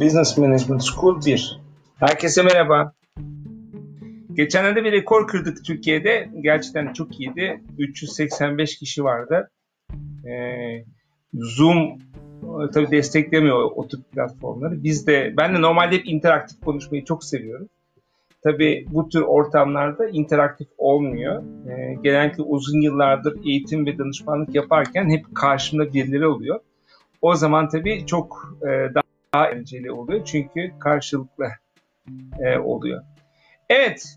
Business Management School 1. Herkese merhaba. Geçenlerde bir rekor kırdık Türkiye'de. Gerçekten çok iyiydi. 385 kişi vardı. Ee, Zoom e, tabii desteklemiyor o tür platformları. Biz de, ben de normalde hep interaktif konuşmayı çok seviyorum. Tabii bu tür ortamlarda interaktif olmuyor. Ee, genellikle uzun yıllardır eğitim ve danışmanlık yaparken hep karşımda birileri oluyor. O zaman tabii çok e, daha daha eğlenceli oluyor. Çünkü karşılıklı e, oluyor. Evet.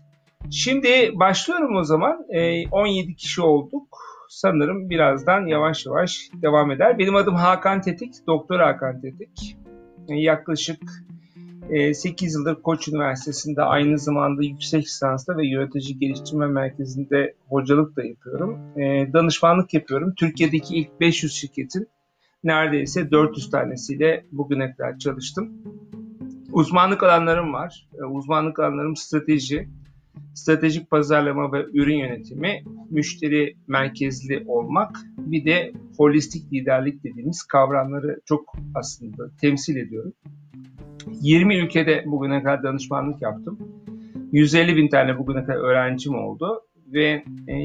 Şimdi başlıyorum o zaman. E, 17 kişi olduk. Sanırım birazdan yavaş yavaş devam eder. Benim adım Hakan Tetik. Doktor Hakan Tetik. E, yaklaşık 8 yıldır Koç Üniversitesi'nde aynı zamanda yüksek lisansla ve yönetici geliştirme merkezinde hocalık da yapıyorum. Danışmanlık yapıyorum. Türkiye'deki ilk 500 şirketin neredeyse 400 tanesiyle bugüne kadar çalıştım. Uzmanlık alanlarım var. E, uzmanlık alanlarım strateji, stratejik pazarlama ve ürün yönetimi, müşteri merkezli olmak, bir de holistik liderlik dediğimiz kavramları çok aslında temsil ediyorum. 20 ülkede bugüne kadar danışmanlık yaptım. 150 bin tane bugüne kadar öğrencim oldu ve e,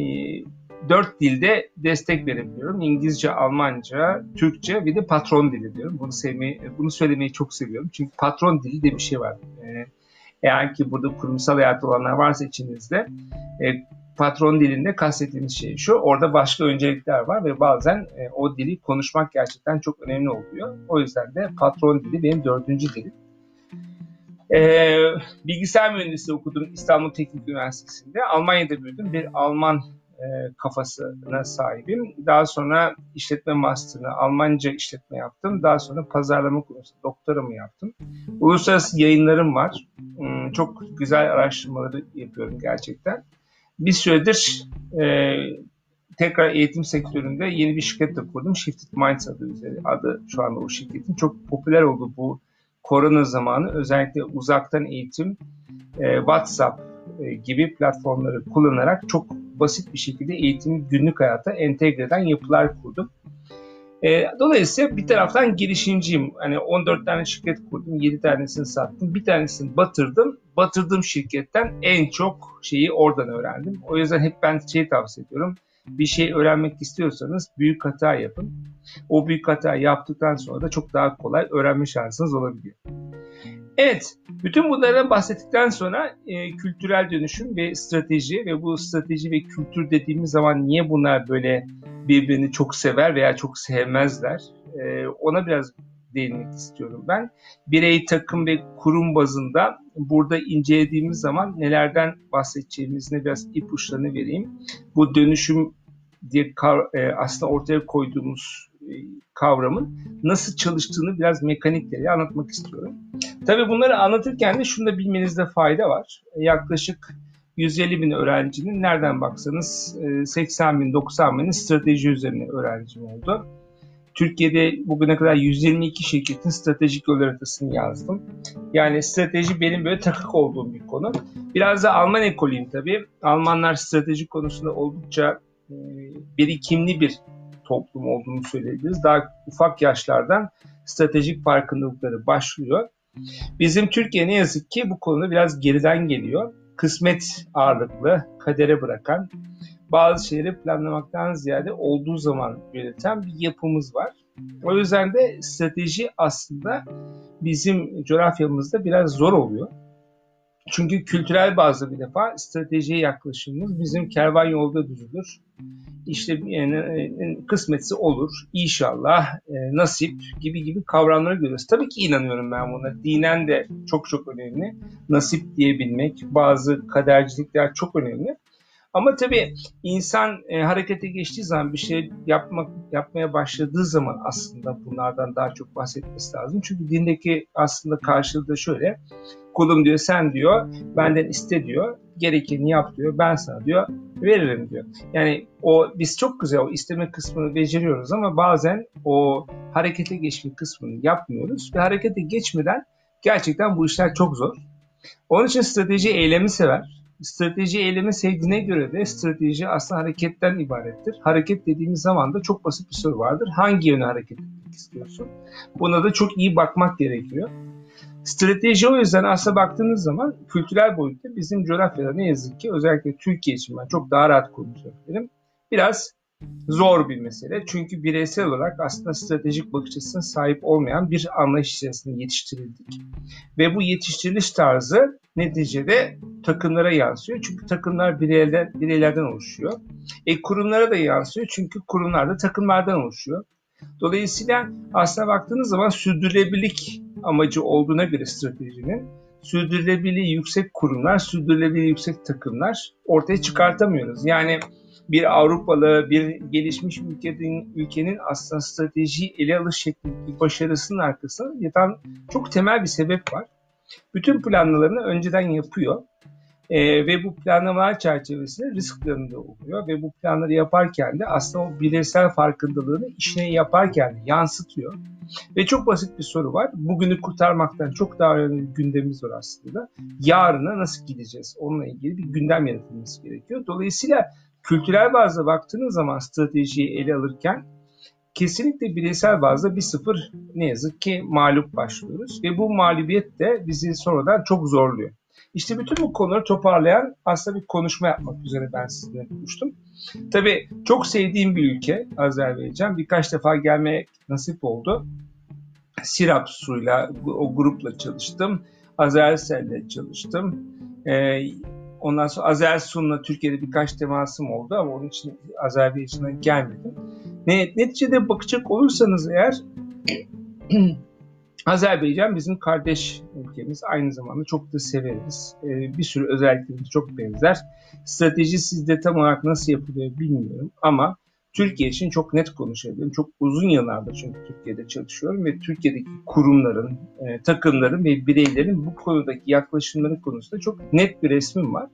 dört dilde destek verebiliyorum. İngilizce, Almanca, Türkçe ve de patron dili diyorum. Bunu sevmeyi, bunu söylemeyi çok seviyorum. Çünkü patron dili de bir şey var. Ee, eğer ki burada kurumsal hayat olanlar varsa içinizde e, patron dilinde kastettiğimiz şey şu. Orada başka öncelikler var ve bazen e, o dili konuşmak gerçekten çok önemli oluyor. O yüzden de patron dili benim dördüncü dilim. Ee, bilgisayar mühendisliği okudum İstanbul Teknik Üniversitesi'nde. Almanya'da büyüdüm. Bir Alman e, kafasına sahibim. Daha sonra işletme master'ını, Almanca işletme yaptım. Daha sonra pazarlama konusunda doktoramı yaptım. Uluslararası yayınlarım var. Hmm, çok güzel araştırmaları yapıyorum gerçekten. Bir süredir e, tekrar eğitim sektöründe yeni bir şirket de kurdum. Shifted Minds adı üzeri. Adı şu anda o şirketin. Çok popüler oldu bu korona zamanı. Özellikle uzaktan eğitim, e, WhatsApp e, gibi platformları kullanarak çok basit bir şekilde eğitimi günlük hayata entegre eden yapılar kurdum. E, dolayısıyla bir taraftan girişimciyim. Hani 14 tane şirket kurdum, 7 tanesini sattım, bir tanesini batırdım. Batırdığım şirketten en çok şeyi oradan öğrendim. O yüzden hep ben şey tavsiye ediyorum. Bir şey öğrenmek istiyorsanız büyük hata yapın. O büyük hata yaptıktan sonra da çok daha kolay öğrenme şansınız olabiliyor. Evet, bütün bunlardan bahsettikten sonra e, kültürel dönüşüm ve strateji ve bu strateji ve kültür dediğimiz zaman niye bunlar böyle birbirini çok sever veya çok sevmezler? E, ona biraz değinmek istiyorum ben. Birey, takım ve kurum bazında burada incelediğimiz zaman nelerden bahsedeceğimizine biraz ipuçlarını vereyim. Bu dönüşüm diye e, aslında ortaya koyduğumuz kavramın nasıl çalıştığını biraz mekanikleri anlatmak istiyorum. Tabii bunları anlatırken de şunu da bilmenizde fayda var. Yaklaşık 150 bin öğrencinin nereden baksanız 80 e, bin 90 bin strateji üzerine öğrencim oldu. Türkiye'de bugüne kadar 122 şirketin stratejik yol haritasını yazdım. Yani strateji benim böyle takık olduğum bir konu. Biraz da Alman ekolüyüm tabii. Almanlar strateji konusunda oldukça e, birikimli bir toplum olduğunu söyleyebiliriz. Daha ufak yaşlardan stratejik farkındalıkları başlıyor. Bizim Türkiye ne yazık ki bu konuda biraz geriden geliyor. Kısmet ağırlıklı, kadere bırakan, bazı şeyleri planlamaktan ziyade olduğu zaman yöneten bir yapımız var. O yüzden de strateji aslında bizim coğrafyamızda biraz zor oluyor. Çünkü kültürel bazda bir defa stratejiye yaklaşımımız bizim kervan yolda düzülür işte yani, kısmetse olur, inşallah, e, nasip gibi gibi kavramları görüyoruz. Tabii ki inanıyorum ben buna. Dinen de çok çok önemli. Nasip diyebilmek, bazı kadercilikler çok önemli. Ama tabii insan e, harekete geçtiği zaman bir şey yapmak yapmaya başladığı zaman aslında bunlardan daha çok bahsetmesi lazım. Çünkü dindeki aslında karşılığı da şöyle. Kulum diyor sen diyor benden iste diyor. Gerekeni yap diyor. Ben sana diyor veririm diyor. Yani o biz çok güzel o isteme kısmını beceriyoruz ama bazen o harekete geçme kısmını yapmıyoruz ve harekete geçmeden gerçekten bu işler çok zor. Onun için strateji eylemi sever. Strateji eylemi sevdiğine göre de strateji aslında hareketten ibarettir. Hareket dediğimiz zaman da çok basit bir soru vardır. Hangi yöne hareket etmek istiyorsun? Buna da çok iyi bakmak gerekiyor. Strateji o yüzden aslında baktığınız zaman kültürel boyutta bizim coğrafyada ne yazık ki özellikle Türkiye için ben çok daha rahat konuşabilirim. Biraz zor bir mesele. Çünkü bireysel olarak aslında stratejik bakış açısına sahip olmayan bir anlayış içerisinde yetiştirildik. Ve bu yetiştiriliş tarzı neticede takımlara yansıyor. Çünkü takımlar bireylerden, bireylerden oluşuyor. E kurumlara da yansıyor çünkü kurumlar da takımlardan oluşuyor. Dolayısıyla aslına baktığınız zaman sürdürülebilirlik amacı olduğuna göre stratejinin sürdürülebilirliği yüksek kurumlar, sürdürülebilirliği yüksek takımlar ortaya çıkartamıyoruz. Yani bir Avrupalı, bir gelişmiş ülkenin, ülkenin aslında stratejiyi ele alış şeklindeki başarısının arkasında yatan çok temel bir sebep var. Bütün planlarını önceden yapıyor. E, ve bu planlamalar çerçevesinde risk planı da oluyor ve bu planları yaparken de aslında o bireysel farkındalığını işine yaparken de yansıtıyor. Ve çok basit bir soru var. Bugünü kurtarmaktan çok daha önemli bir gündemimiz var aslında. Yarına nasıl gideceğiz? Onunla ilgili bir gündem yaratılması gerekiyor. Dolayısıyla kültürel bazda baktığınız zaman stratejiyi ele alırken kesinlikle bireysel bazda bir sıfır ne yazık ki mağlup başlıyoruz. Ve bu mağlubiyet de bizi sonradan çok zorluyor. İşte bütün bu konuları toparlayan aslında bir konuşma yapmak üzere ben sizinle konuştum. Tabii çok sevdiğim bir ülke Azerbaycan. Birkaç defa gelmeye nasip oldu. Sirap suyla o grupla çalıştım. Azersel'le çalıştım. Ee, ondan sonra Azersun'la Türkiye'de birkaç temasım oldu ama onun için Azerbaycan'a gelmedim. Ne, neticede bakacak olursanız eğer Azerbaycan bizim kardeş ülkemiz. Aynı zamanda çok da severiz. Ee, bir sürü özelliklerimiz çok benzer. Strateji sizde tam olarak nasıl yapılıyor bilmiyorum ama Türkiye için çok net konuşabilirim. Çok uzun yıllardır çünkü Türkiye'de çalışıyorum ve Türkiye'deki kurumların, e, takımların ve bireylerin bu konudaki yaklaşımları konusunda çok net bir resmim var.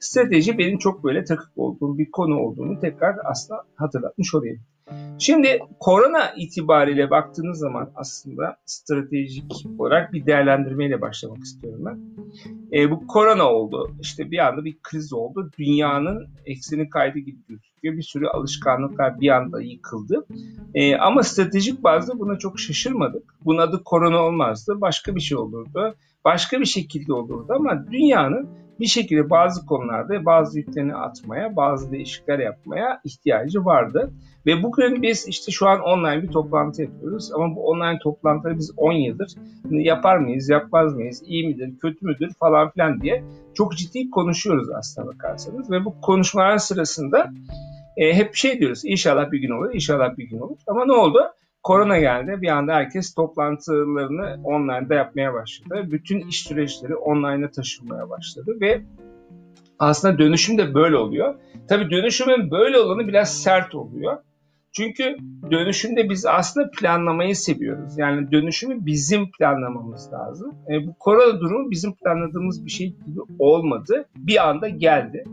Strateji benim çok böyle takık olduğum bir konu olduğunu tekrar aslında hatırlatmış olayım. Şimdi korona itibariyle baktığınız zaman aslında stratejik olarak bir değerlendirmeyle başlamak istiyorum ben. E, bu korona oldu. İşte bir anda bir kriz oldu. Dünyanın ekseni kaydı gibi gözüküyor. Bir sürü alışkanlıklar bir anda yıkıldı. E, ama stratejik bazda buna çok şaşırmadık. Bunun adı korona olmazdı. Başka bir şey olurdu. Başka bir şekilde olurdu ama dünyanın bir şekilde bazı konularda bazı yüklerini atmaya, bazı değişiklikler yapmaya ihtiyacı vardı. Ve bugün biz işte şu an online bir toplantı yapıyoruz ama bu online toplantıları biz 10 yıldır yapar mıyız, yapmaz mıyız, iyi midir, kötü müdür falan filan diye çok ciddi konuşuyoruz aslında bakarsanız. Ve bu konuşmalar sırasında e, hep şey diyoruz inşallah bir gün olur, inşallah bir gün olur. Ama ne oldu? Korona geldi. Bir anda herkes toplantılarını online'da yapmaya başladı. Bütün iş süreçleri online'a taşınmaya başladı ve aslında dönüşüm de böyle oluyor. Tabii dönüşümün böyle olanı biraz sert oluyor. Çünkü dönüşümde biz aslında planlamayı seviyoruz. Yani dönüşümü bizim planlamamız lazım. E, bu korona durumu bizim planladığımız bir şey gibi olmadı. Bir anda geldi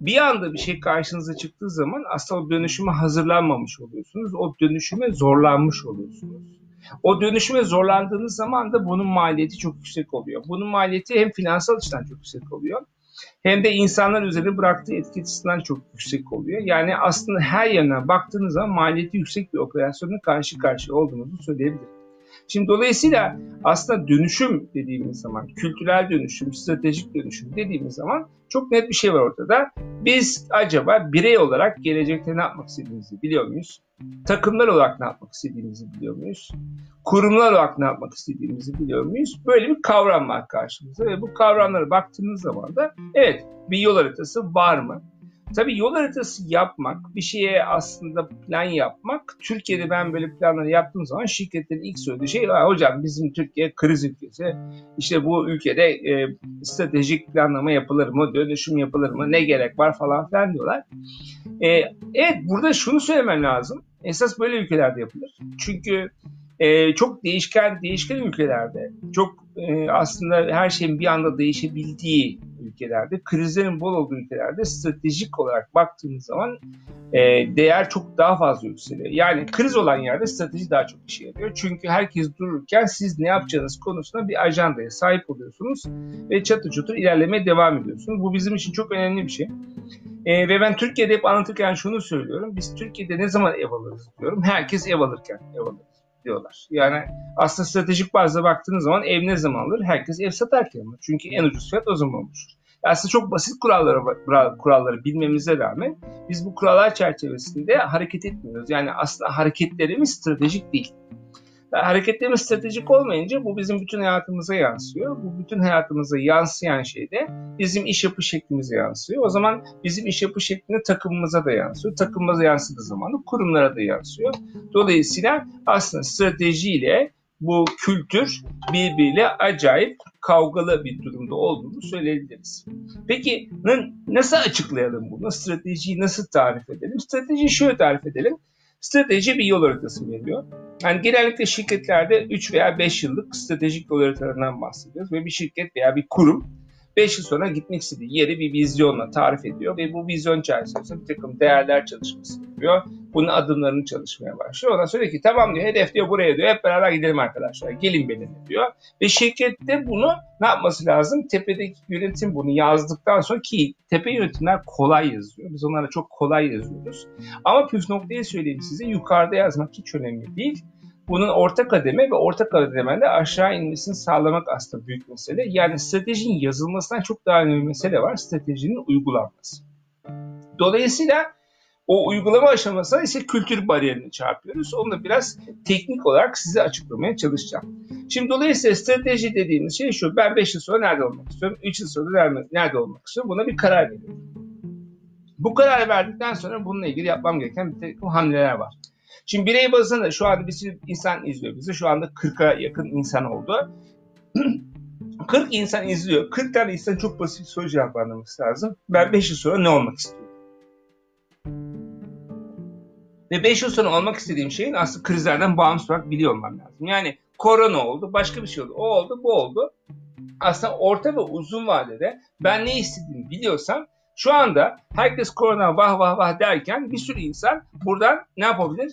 bir anda bir şey karşınıza çıktığı zaman aslında o dönüşüme hazırlanmamış oluyorsunuz. O dönüşüme zorlanmış oluyorsunuz. O dönüşüme zorlandığınız zaman da bunun maliyeti çok yüksek oluyor. Bunun maliyeti hem finansal açıdan çok yüksek oluyor hem de insanlar üzerinde bıraktığı etki açısından çok yüksek oluyor. Yani aslında her yönden baktığınız zaman maliyeti yüksek bir operasyonla karşı karşıya olduğunuzu söyleyebilirim. Şimdi dolayısıyla aslında dönüşüm dediğimiz zaman, kültürel dönüşüm, stratejik dönüşüm dediğimiz zaman çok net bir şey var ortada. Biz acaba birey olarak gelecekte ne yapmak istediğimizi biliyor muyuz? Takımlar olarak ne yapmak istediğimizi biliyor muyuz? Kurumlar olarak ne yapmak istediğimizi biliyor muyuz? Böyle bir kavram var karşımızda ve bu kavramlara baktığımız zaman da evet bir yol haritası var mı? Tabii yol haritası yapmak, bir şeye aslında plan yapmak. Türkiye'de ben böyle planları yaptığım zaman şirketlerin ilk söylediği şey hocam bizim Türkiye kriz ülkesi. İşte bu ülkede e, stratejik planlama yapılır mı, dönüşüm yapılır mı, ne gerek var falan filan diyorlar. E, evet burada şunu söylemem lazım. Esas böyle ülkelerde yapılır. Çünkü e, çok değişken değişken ülkelerde, çok e, aslında her şeyin bir anda değişebildiği ülkelerde, krizlerin bol olduğu ülkelerde stratejik olarak baktığımız zaman e, değer çok daha fazla yükseliyor. Yani kriz olan yerde strateji daha çok işe yarıyor. Çünkü herkes dururken siz ne yapacağınız konusunda bir ajandaya sahip oluyorsunuz ve çatı çutur ilerlemeye devam ediyorsunuz. Bu bizim için çok önemli bir şey. E, ve ben Türkiye'de hep anlatırken şunu söylüyorum. Biz Türkiye'de ne zaman ev alırız diyorum. Herkes ev alırken ev alır. Diyorlar. Yani aslında stratejik bazda baktığınız zaman ev ne zaman alır? Herkes ev satarken alır. Çünkü en ucuz fiyat o zaman oluşur. Aslında çok basit kuralları kuralları bilmemize rağmen biz bu kurallar çerçevesinde hareket etmiyoruz. Yani aslında hareketlerimiz stratejik değil. Hareketlerimiz stratejik olmayınca bu bizim bütün hayatımıza yansıyor. Bu bütün hayatımıza yansıyan şey de bizim iş yapış şeklimize yansıyor. O zaman bizim iş yapış şeklinde takımımıza da yansıyor. Takımımıza yansıdığı zaman kurumlara da yansıyor. Dolayısıyla aslında stratejiyle bu kültür birbiriyle acayip kavgalı bir durumda olduğunu söyleyebiliriz. Peki nasıl açıklayalım bunu? Stratejiyi nasıl tarif edelim? Stratejiyi şöyle tarif edelim. Strateji bir yol haritası veriyor. Yani genellikle şirketlerde 3 veya 5 yıllık stratejik yol haritalarından bahsediyoruz ve bir şirket veya bir kurum 5 yıl sonra gitmek istediği yeri bir vizyonla tarif ediyor ve bu vizyon çerçevesinde bir takım değerler çalışması yapıyor. Bunun adımlarını çalışmaya başlıyor. Ondan sonra ki tamam diyor hedef diyor buraya diyor hep beraber gidelim arkadaşlar gelin benimle diyor. Ve şirkette bunu ne yapması lazım? Tepedeki yönetim bunu yazdıktan sonra ki tepe yönetimler kolay yazıyor. Biz onlara çok kolay yazıyoruz. Ama püf noktayı söyleyeyim size yukarıda yazmak hiç önemli değil bunun orta kademe ve orta kademede aşağı inmesini sağlamak aslında büyük mesele. Yani stratejinin yazılmasından çok daha önemli mesele var. Stratejinin uygulanması. Dolayısıyla o uygulama aşamasında ise kültür bariyerini çarpıyoruz. Onu da biraz teknik olarak size açıklamaya çalışacağım. Şimdi dolayısıyla strateji dediğimiz şey şu. Ben 5 yıl sonra nerede olmak istiyorum? 3 yıl sonra nerede olmak istiyorum? Buna bir karar veriyorum. Bu kararı verdikten sonra bununla ilgili yapmam gereken bir takım hamleler var. Şimdi birey bazında şu anda bir sürü insan izliyor bizi. Şu anda 40'a yakın insan oldu. 40 insan izliyor. 40 tane insan çok basit bir soru cevaplaması lazım. Ben 5 yıl sonra ne olmak istiyorum? Ve 5 yıl sonra olmak istediğim şeyin aslında krizlerden bağımsız olarak biliyor olmam lazım. Yani korona oldu, başka bir şey oldu, o oldu, bu oldu. Aslında orta ve uzun vadede ben ne istediğimi biliyorsam şu anda herkes korona vah vah vah derken bir sürü insan buradan ne yapabilir?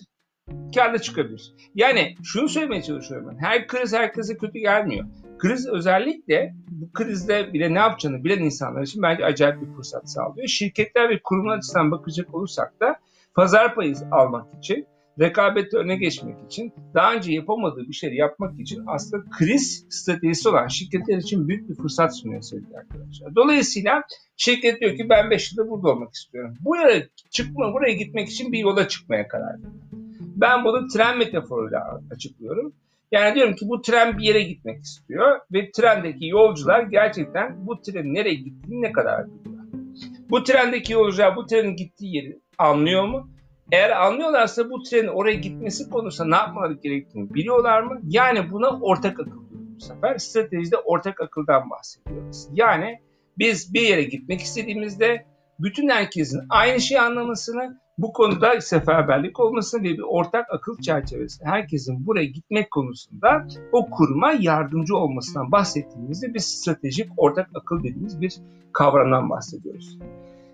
Karda çıkabilir. Yani şunu söylemeye çalışıyorum ben. Her kriz herkese kötü gelmiyor. Kriz özellikle bu krizde bile ne yapacağını bilen insanlar için bence acayip bir fırsat sağlıyor. Şirketler ve kurumlar açısından bakacak olursak da pazar payı almak için, rekabette öne geçmek için, daha önce yapamadığı bir şey yapmak için aslında kriz stratejisi olan şirketler için büyük bir fırsat sunuyor sevgili arkadaşlar. Dolayısıyla şirket diyor ki ben 5 yılda burada olmak istiyorum. Buraya çıkma, buraya gitmek için bir yola çıkmaya karar verdim. Ben bunu tren metaforuyla açıklıyorum. Yani diyorum ki bu tren bir yere gitmek istiyor ve trendeki yolcular gerçekten bu trenin nereye gittiğini ne kadar biliyor. Bu trendeki yolcular bu trenin gittiği yeri anlıyor mu? Eğer anlıyorlarsa bu trenin oraya gitmesi konusunda ne yapmaları gerektiğini biliyorlar mı? Yani buna ortak akıl diyoruz bu sefer. Stratejide ortak akıldan bahsediyoruz. Yani biz bir yere gitmek istediğimizde bütün herkesin aynı şeyi anlamasını bu konuda seferberlik olmasını ve bir ortak akıl çerçevesi herkesin buraya gitmek konusunda o kuruma yardımcı olmasından bahsettiğimizde bir stratejik ortak akıl dediğimiz bir kavramdan bahsediyoruz.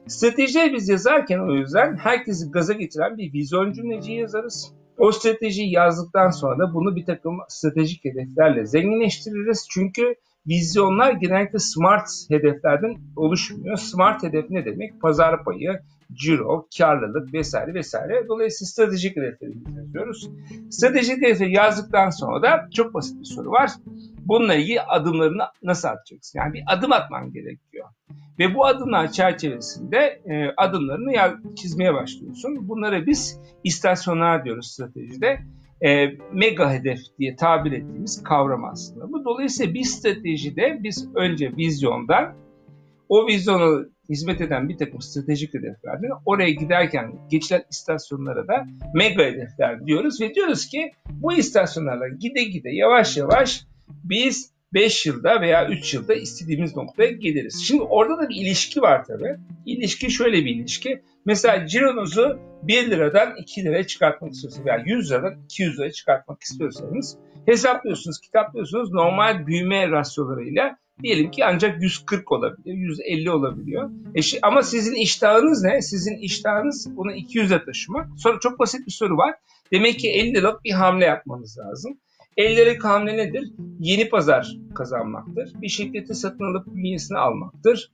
Stratejiyi biz yazarken o yüzden herkesi gaza getiren bir vizyon cümleci yazarız. O stratejiyi yazdıktan sonra da bunu bir takım stratejik hedeflerle zenginleştiririz. Çünkü vizyonlar genellikle smart hedeflerden oluşmuyor. Smart hedef ne demek? Pazar payı, ciro, karlılık vesaire vesaire. Dolayısıyla stratejik hedefleri yazıyoruz. Stratejik hedefleri yazdıktan sonra da çok basit bir soru var. Bununla ilgili adımlarını nasıl atacaksın? Yani bir adım atman gerekiyor. Ve bu adımlar çerçevesinde e, adımlarını çizmeye başlıyorsun. Bunlara biz istasyonlar diyoruz stratejide. E, mega hedef diye tabir ettiğimiz kavram aslında. Bu dolayısıyla bir stratejide biz önce vizyondan o vizyonu hizmet eden bir takım stratejik hedeflerden oraya giderken geçilen istasyonlara da mega hedefler diyoruz ve diyoruz ki bu istasyonlarla gide gide yavaş yavaş biz 5 yılda veya 3 yılda istediğimiz noktaya geliriz. Şimdi orada da bir ilişki var tabii. İlişki şöyle bir ilişki. Mesela cironuzu 1 liradan 2 liraya çıkartmak istiyorsanız veya 100 liradan 200 liraya çıkartmak istiyorsanız hesaplıyorsunuz, kitaplıyorsunuz normal büyüme rasyolarıyla diyelim ki ancak 140 olabiliyor, 150 olabiliyor. E şi, ama sizin iştahınız ne? Sizin iştahınız bunu 200'e taşımak. Sonra çok basit bir soru var. Demek ki 50 liralık bir hamle yapmanız lazım. 50 liralık hamle nedir? Yeni pazar kazanmaktır. Bir şirketi satın alıp bünyesine almaktır.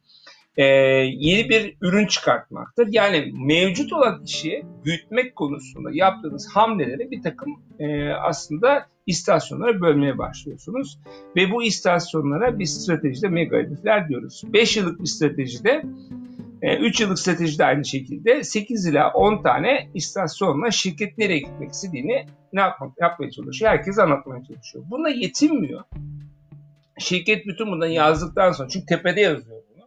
e, yeni bir ürün çıkartmaktır. Yani mevcut olan işi büyütmek konusunda yaptığınız hamleleri bir takım e, aslında istasyonlara bölmeye başlıyorsunuz. Ve bu istasyonlara bir stratejide mega hedefler diyoruz. 5 yıllık bir stratejide 3 yıllık stratejide aynı şekilde 8 ila 10 tane istasyonla şirket nereye gitmek istediğini ne yapmak, yapmaya çalışıyor. Herkes anlatmaya çalışıyor. Buna yetinmiyor. Şirket bütün bundan yazdıktan sonra çünkü tepede yazıyor bunu.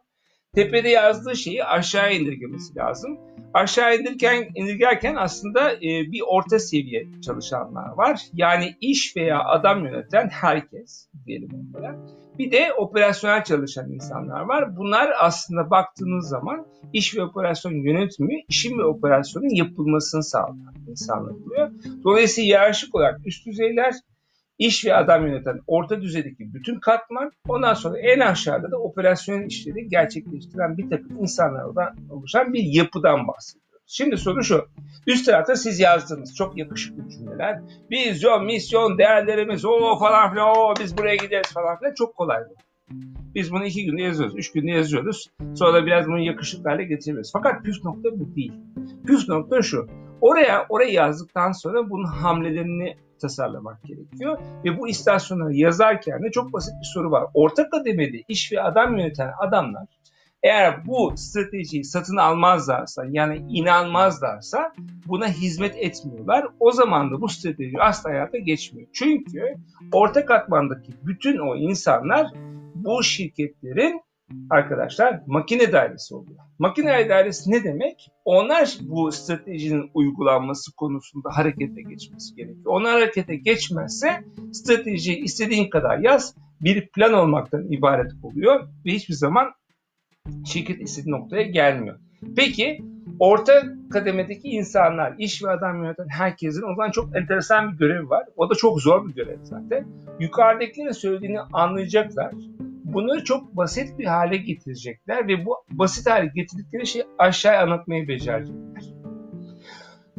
Tepede yazdığı şeyi aşağı indirgemesi lazım. Aşağı indirken, indirgerken aslında e, bir orta seviye çalışanlar var. Yani iş veya adam yöneten herkes diyelim onlara. Bir de operasyonel çalışan insanlar var. Bunlar aslında baktığınız zaman iş ve operasyon yönetimi, işin ve operasyonun yapılmasını sağlayan insanlar oluyor. Dolayısıyla hiyerarşik olarak üst düzeyler, iş ve adam yöneten orta düzeydeki bütün katman, ondan sonra en aşağıda da operasyonel işleri gerçekleştiren bir takım insanlardan oluşan bir yapıdan bahsediyoruz. Şimdi soru şu. Üst tarafta siz yazdınız çok yakışıklı cümleler. Vizyon, misyon, değerlerimiz, o falan filan, o biz buraya gideriz falan filan çok kolay bu. Biz bunu iki günde yazıyoruz, üç günde yazıyoruz. Sonra biraz bunu yakışıklı hale getiriyoruz. Fakat püf nokta bu değil. Püf nokta şu. Oraya, oraya yazdıktan sonra bunun hamlelerini tasarlamak gerekiyor. Ve bu istasyonları yazarken de çok basit bir soru var. Orta kademede iş ve adam yöneten adamlar eğer bu stratejiyi satın almazlarsa yani inanmazlarsa buna hizmet etmiyorlar. O zaman da bu strateji asla hayata geçmiyor. Çünkü orta katmandaki bütün o insanlar bu şirketlerin arkadaşlar makine dairesi oluyor. Makine dairesi ne demek? Onlar bu stratejinin uygulanması konusunda harekete geçmesi gerekiyor. Onlar harekete geçmezse strateji istediğin kadar yaz bir plan olmaktan ibaret oluyor ve hiçbir zaman şirket istediği noktaya gelmiyor. Peki orta kademedeki insanlar, iş ve adam yöneten herkesin o zaman çok enteresan bir görevi var. O da çok zor bir görev zaten. Yukarıdakilerin söylediğini anlayacaklar. Bunları çok basit bir hale getirecekler ve bu basit hale getirdikleri şeyi aşağıya anlatmayı becerecekler.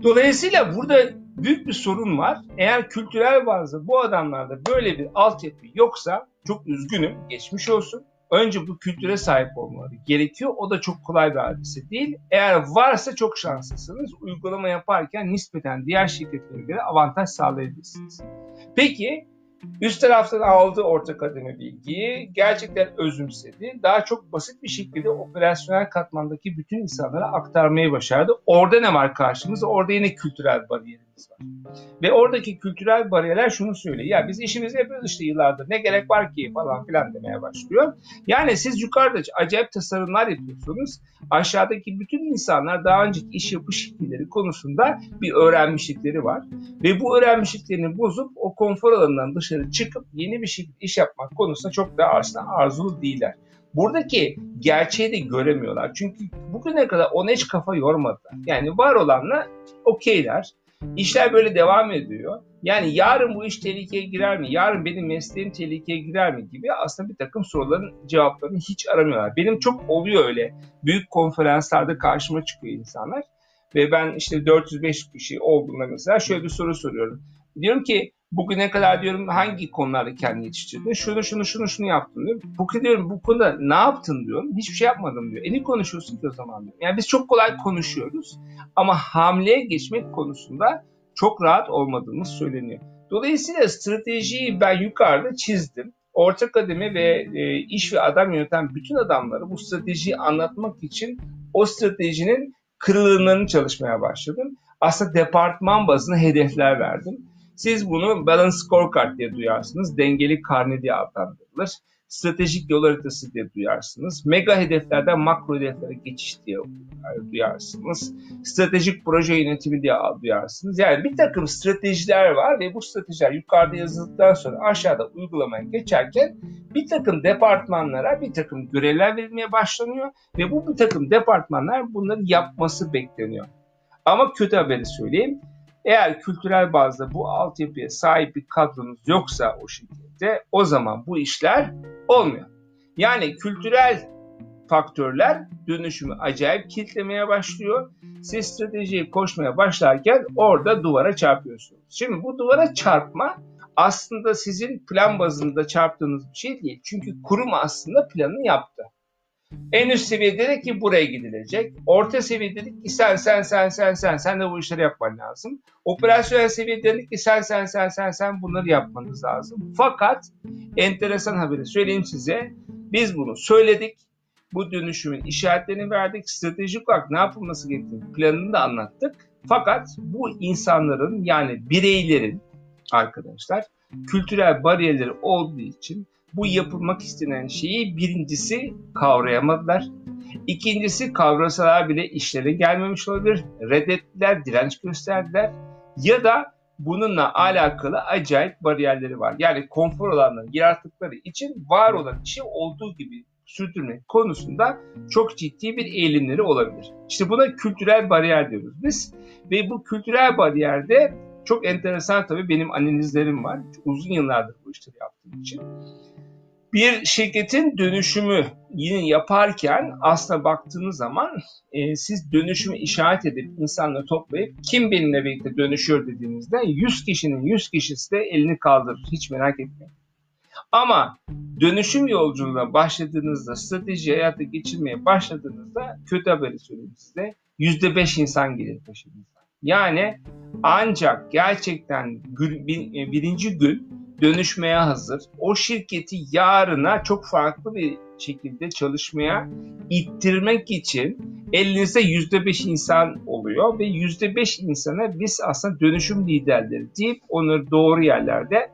Dolayısıyla burada büyük bir sorun var. Eğer kültürel bazda bu adamlarda böyle bir altyapı yoksa çok üzgünüm, geçmiş olsun önce bu kültüre sahip olmaları gerekiyor. O da çok kolay bir hadise değil. Eğer varsa çok şanslısınız. Uygulama yaparken nispeten diğer şirketlere göre avantaj sağlayabilirsiniz. Peki Üst taraftan aldığı orta kademe bilgiyi gerçekten özümsedi. Daha çok basit bir şekilde operasyonel katmandaki bütün insanlara aktarmayı başardı. Orada ne var karşımızda? Orada yine kültürel bariyerimiz var. Ve oradaki kültürel bariyerler şunu söylüyor. Ya biz işimizi yapıyoruz işte yıllardır. Ne gerek var ki falan filan demeye başlıyor. Yani siz yukarıda acayip tasarımlar yapıyorsunuz. Aşağıdaki bütün insanlar daha önceki iş yapış şekilleri konusunda bir öğrenmişlikleri var. Ve bu öğrenmişliklerini bozup o konfor alanından dışarı çıkıp yeni bir şey iş yapmak konusunda çok da aslında arzulu değiller. Buradaki gerçeği de göremiyorlar. Çünkü bugüne kadar ona hiç kafa yormadılar. Yani var olanla okeyler. İşler böyle devam ediyor. Yani yarın bu iş tehlikeye girer mi? Yarın benim mesleğim tehlikeye girer mi? Gibi aslında bir takım soruların cevaplarını hiç aramıyorlar. Benim çok oluyor öyle. Büyük konferanslarda karşıma çıkıyor insanlar. Ve ben işte 405 kişi olduğunda mesela şöyle bir soru soruyorum. Diyorum ki bugüne kadar diyorum hangi konularda kendini yetiştirdin? Şunu şunu şunu şunu yaptın diyorum. Bu diyorum bu konuda ne yaptın diyorum. Hiçbir şey yapmadım diyor. E ne konuşuyorsun ki o zaman diyorum. Yani biz çok kolay konuşuyoruz ama hamleye geçmek konusunda çok rahat olmadığımız söyleniyor. Dolayısıyla stratejiyi ben yukarıda çizdim. Orta kademe ve e, iş ve adam yöneten bütün adamları bu stratejiyi anlatmak için o stratejinin kırılımlarını çalışmaya başladım. Aslında departman bazında hedefler verdim. Siz bunu balance scorecard diye duyarsınız. Dengeli karne diye adlandırılır. Stratejik yol haritası diye duyarsınız. Mega hedeflerden makro hedeflere geçiş diye duyarsınız. Stratejik proje yönetimi diye duyarsınız. Yani bir takım stratejiler var ve bu stratejiler yukarıda yazıldıktan sonra aşağıda uygulamaya geçerken bir takım departmanlara bir takım görevler verilmeye başlanıyor ve bu bir takım departmanlar bunları yapması bekleniyor. Ama kötü haberi söyleyeyim. Eğer kültürel bazda bu altyapıya sahip bir kadronuz yoksa o şirkette o zaman bu işler olmuyor. Yani kültürel faktörler dönüşümü acayip kilitlemeye başlıyor. Siz stratejiye koşmaya başlarken orada duvara çarpıyorsunuz. Şimdi bu duvara çarpma aslında sizin plan bazında çarptığınız bir şey değil. Çünkü kurum aslında planını yaptı. En üst seviyede ki buraya gidilecek. Orta seviyede ki sen sen sen sen sen sen de bu işleri yapman lazım. Operasyonel seviyede ki sen sen sen sen sen bunları yapmanız lazım. Fakat enteresan haberi söyleyeyim size. Biz bunu söyledik. Bu dönüşümün işaretlerini verdik. Stratejik olarak ne yapılması gerektiğini planını da anlattık. Fakat bu insanların yani bireylerin arkadaşlar kültürel bariyerleri olduğu için bu yapılmak istenen şeyi birincisi kavrayamadılar. İkincisi kavrasalar bile işlere gelmemiş olabilir. Reddettiler, direnç gösterdiler. Ya da bununla alakalı acayip bariyerleri var. Yani konfor alanlarına yarattıkları için var olan işi olduğu gibi sürdürmek konusunda çok ciddi bir eğilimleri olabilir. İşte buna kültürel bariyer diyoruz biz. Ve bu kültürel bariyerde çok enteresan tabii benim analizlerim var. Uzun yıllardır bu işleri yaptığım için. Bir şirketin dönüşümü yine yaparken aslında baktığınız zaman e, siz dönüşümü işaret edip insanları toplayıp kim benimle birlikte dönüşüyor dediğinizde 100 kişinin 100 kişisi de elini kaldırır. Hiç merak etmeyin. Ama dönüşüm yolculuğuna başladığınızda, strateji hayata geçirmeye başladığınızda kötü haberi söyleyeyim size. %5 insan gelir peşinizden. Yani ancak gerçekten e, birinci gün dönüşmeye hazır. O şirketi yarına çok farklı bir şekilde çalışmaya ittirmek için elinizde %5 insan oluyor ve %5 insana biz aslında dönüşüm liderleri deyip onları doğru yerlerde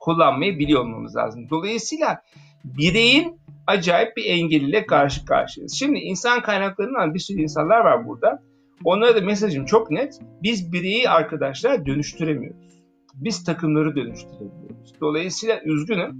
kullanmayı biliyor olmamız lazım. Dolayısıyla bireyin acayip bir engeliyle karşı karşıyayız. Şimdi insan kaynaklarından bir sürü insanlar var burada. Onlara da mesajım çok net. Biz bireyi arkadaşlar dönüştüremiyoruz. Biz takımları dönüştürebiliyoruz. Dolayısıyla üzgünüm.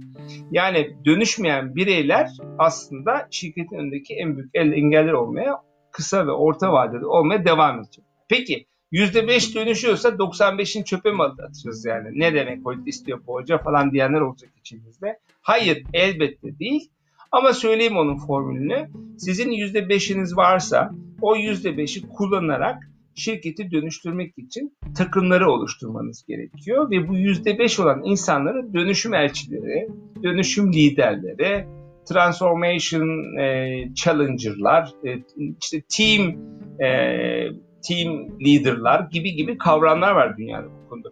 Yani dönüşmeyen bireyler aslında şirketin önündeki en büyük engeller olmaya kısa ve orta vadede olmaya devam edecek. Peki %5 dönüşüyorsa 95'in çöpe mi atacağız yani? Ne demek hoca istiyor bu hoca falan diyenler olacak içimizde. Hayır elbette değil. Ama söyleyeyim onun formülünü. Sizin %5'iniz varsa o %5'i kullanarak şirketi dönüştürmek için takımları oluşturmanız gerekiyor ve bu %5 olan insanları dönüşüm elçileri, dönüşüm liderleri, transformation e, challenger'lar, e, işte team e, team leader'lar gibi gibi kavramlar var dünyada bu konuda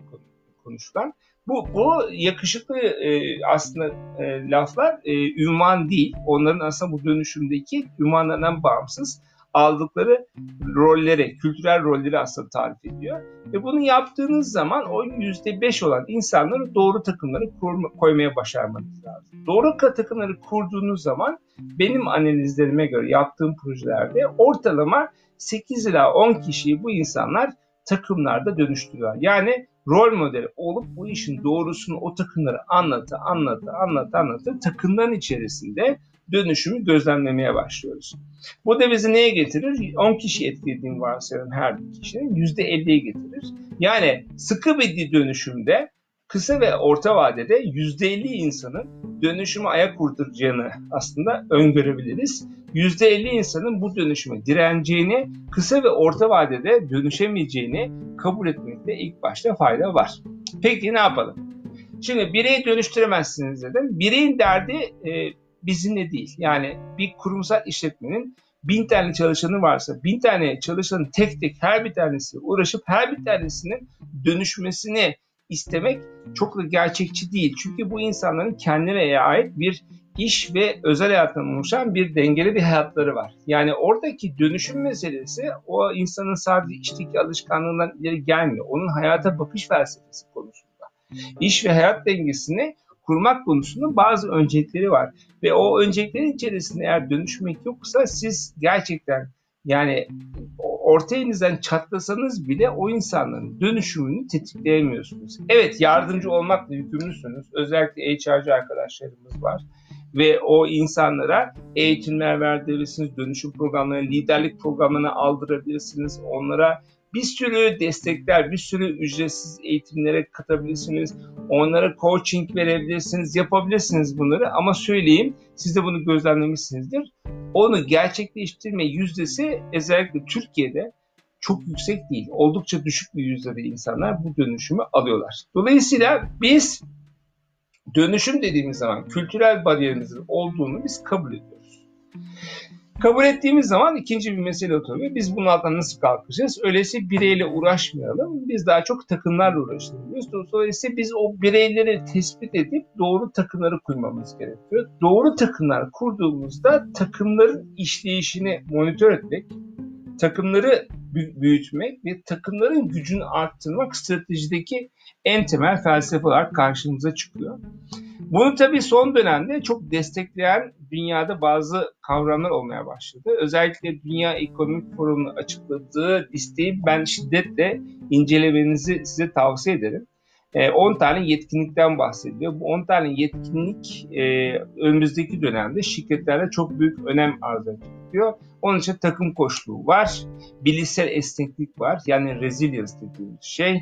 konuşulan. Bu, bu yakışıklı e, aslında e, laflar e, ünvan değil. Onların aslında bu dönüşümdeki ünvanlarından bağımsız aldıkları rolleri, kültürel rolleri aslında tarif ediyor. Ve bunu yaptığınız zaman o yüzde beş olan insanları doğru takımları kurma, koymaya başarmanız lazım. Doğru takımları kurduğunuz zaman benim analizlerime göre yaptığım projelerde ortalama 8 ila 10 kişiyi bu insanlar takımlarda dönüştürüyorlar. Yani rol modeli olup bu işin doğrusunu o takımları anlatı, anlatı, anlatı, anlatı takımların içerisinde dönüşümü gözlemlemeye başlıyoruz. Bu da bizi neye getirir? 10 kişi etkilediğim varsayalım her bir kişinin %50'ye getirir. Yani sıkı bir dönüşümde kısa ve orta vadede %50 insanın dönüşümü ayak kurduracağını aslında öngörebiliriz. %50 insanın bu dönüşüme direneceğini, kısa ve orta vadede dönüşemeyeceğini kabul etmekte ilk başta fayda var. Peki ne yapalım? Şimdi bireyi dönüştüremezsiniz dedim. Bireyin derdi e, bizimle değil. Yani bir kurumsal işletmenin bin tane çalışanı varsa bin tane çalışanın tek tek her bir tanesi uğraşıp her bir tanesinin dönüşmesini istemek çok da gerçekçi değil. Çünkü bu insanların kendine ait bir iş ve özel hayatından oluşan bir dengeli bir hayatları var. Yani oradaki dönüşüm meselesi o insanın sadece işteki alışkanlığından ileri gelmiyor. Onun hayata bakış felsefesi konusunda. İş ve hayat dengesini kurmak konusunda bazı öncelikleri var. Ve o önceliklerin içerisinde eğer dönüşmek yoksa siz gerçekten yani orta çatlasanız bile o insanların dönüşümünü tetikleyemiyorsunuz. Evet yardımcı olmakla yükümlüsünüz. Özellikle HR'cı arkadaşlarımız var. Ve o insanlara eğitimler verebilirsiniz, dönüşüm programlarına, liderlik programlarına aldırabilirsiniz. Onlara bir sürü destekler, bir sürü ücretsiz eğitimlere katabilirsiniz. Onlara coaching verebilirsiniz, yapabilirsiniz bunları ama söyleyeyim, siz de bunu gözlemlemişsinizdir. Onu gerçekleştirme yüzdesi özellikle Türkiye'de çok yüksek değil. Oldukça düşük bir yüzdede insanlar bu dönüşümü alıyorlar. Dolayısıyla biz dönüşüm dediğimiz zaman kültürel bariyerimizin olduğunu biz kabul ediyoruz. Kabul ettiğimiz zaman ikinci bir mesele oturuyor. Biz bunun altından nasıl kalkacağız? Öyleyse bireyle uğraşmayalım. Biz daha çok takımlarla uğraşalım. Dolayısıyla biz o bireyleri tespit edip doğru takımları kurmamız gerekiyor. Doğru takımlar kurduğumuzda takımların işleyişini monitör etmek, takımları büyütmek ve takımların gücünü arttırmak stratejideki en temel felsefe olarak karşımıza çıkıyor. Bunu tabii son dönemde çok destekleyen dünyada bazı kavramlar olmaya başladı. Özellikle Dünya Ekonomik Forumu'nun açıkladığı listeyi ben şiddetle incelemenizi size tavsiye ederim. 10 tane yetkinlikten bahsediyor. Bu 10 tane yetkinlik e, önümüzdeki dönemde şirketlerde çok büyük önem arz ediyor. Onun için takım koşluğu var, bilişsel esneklik var yani resilience dediğimiz şey.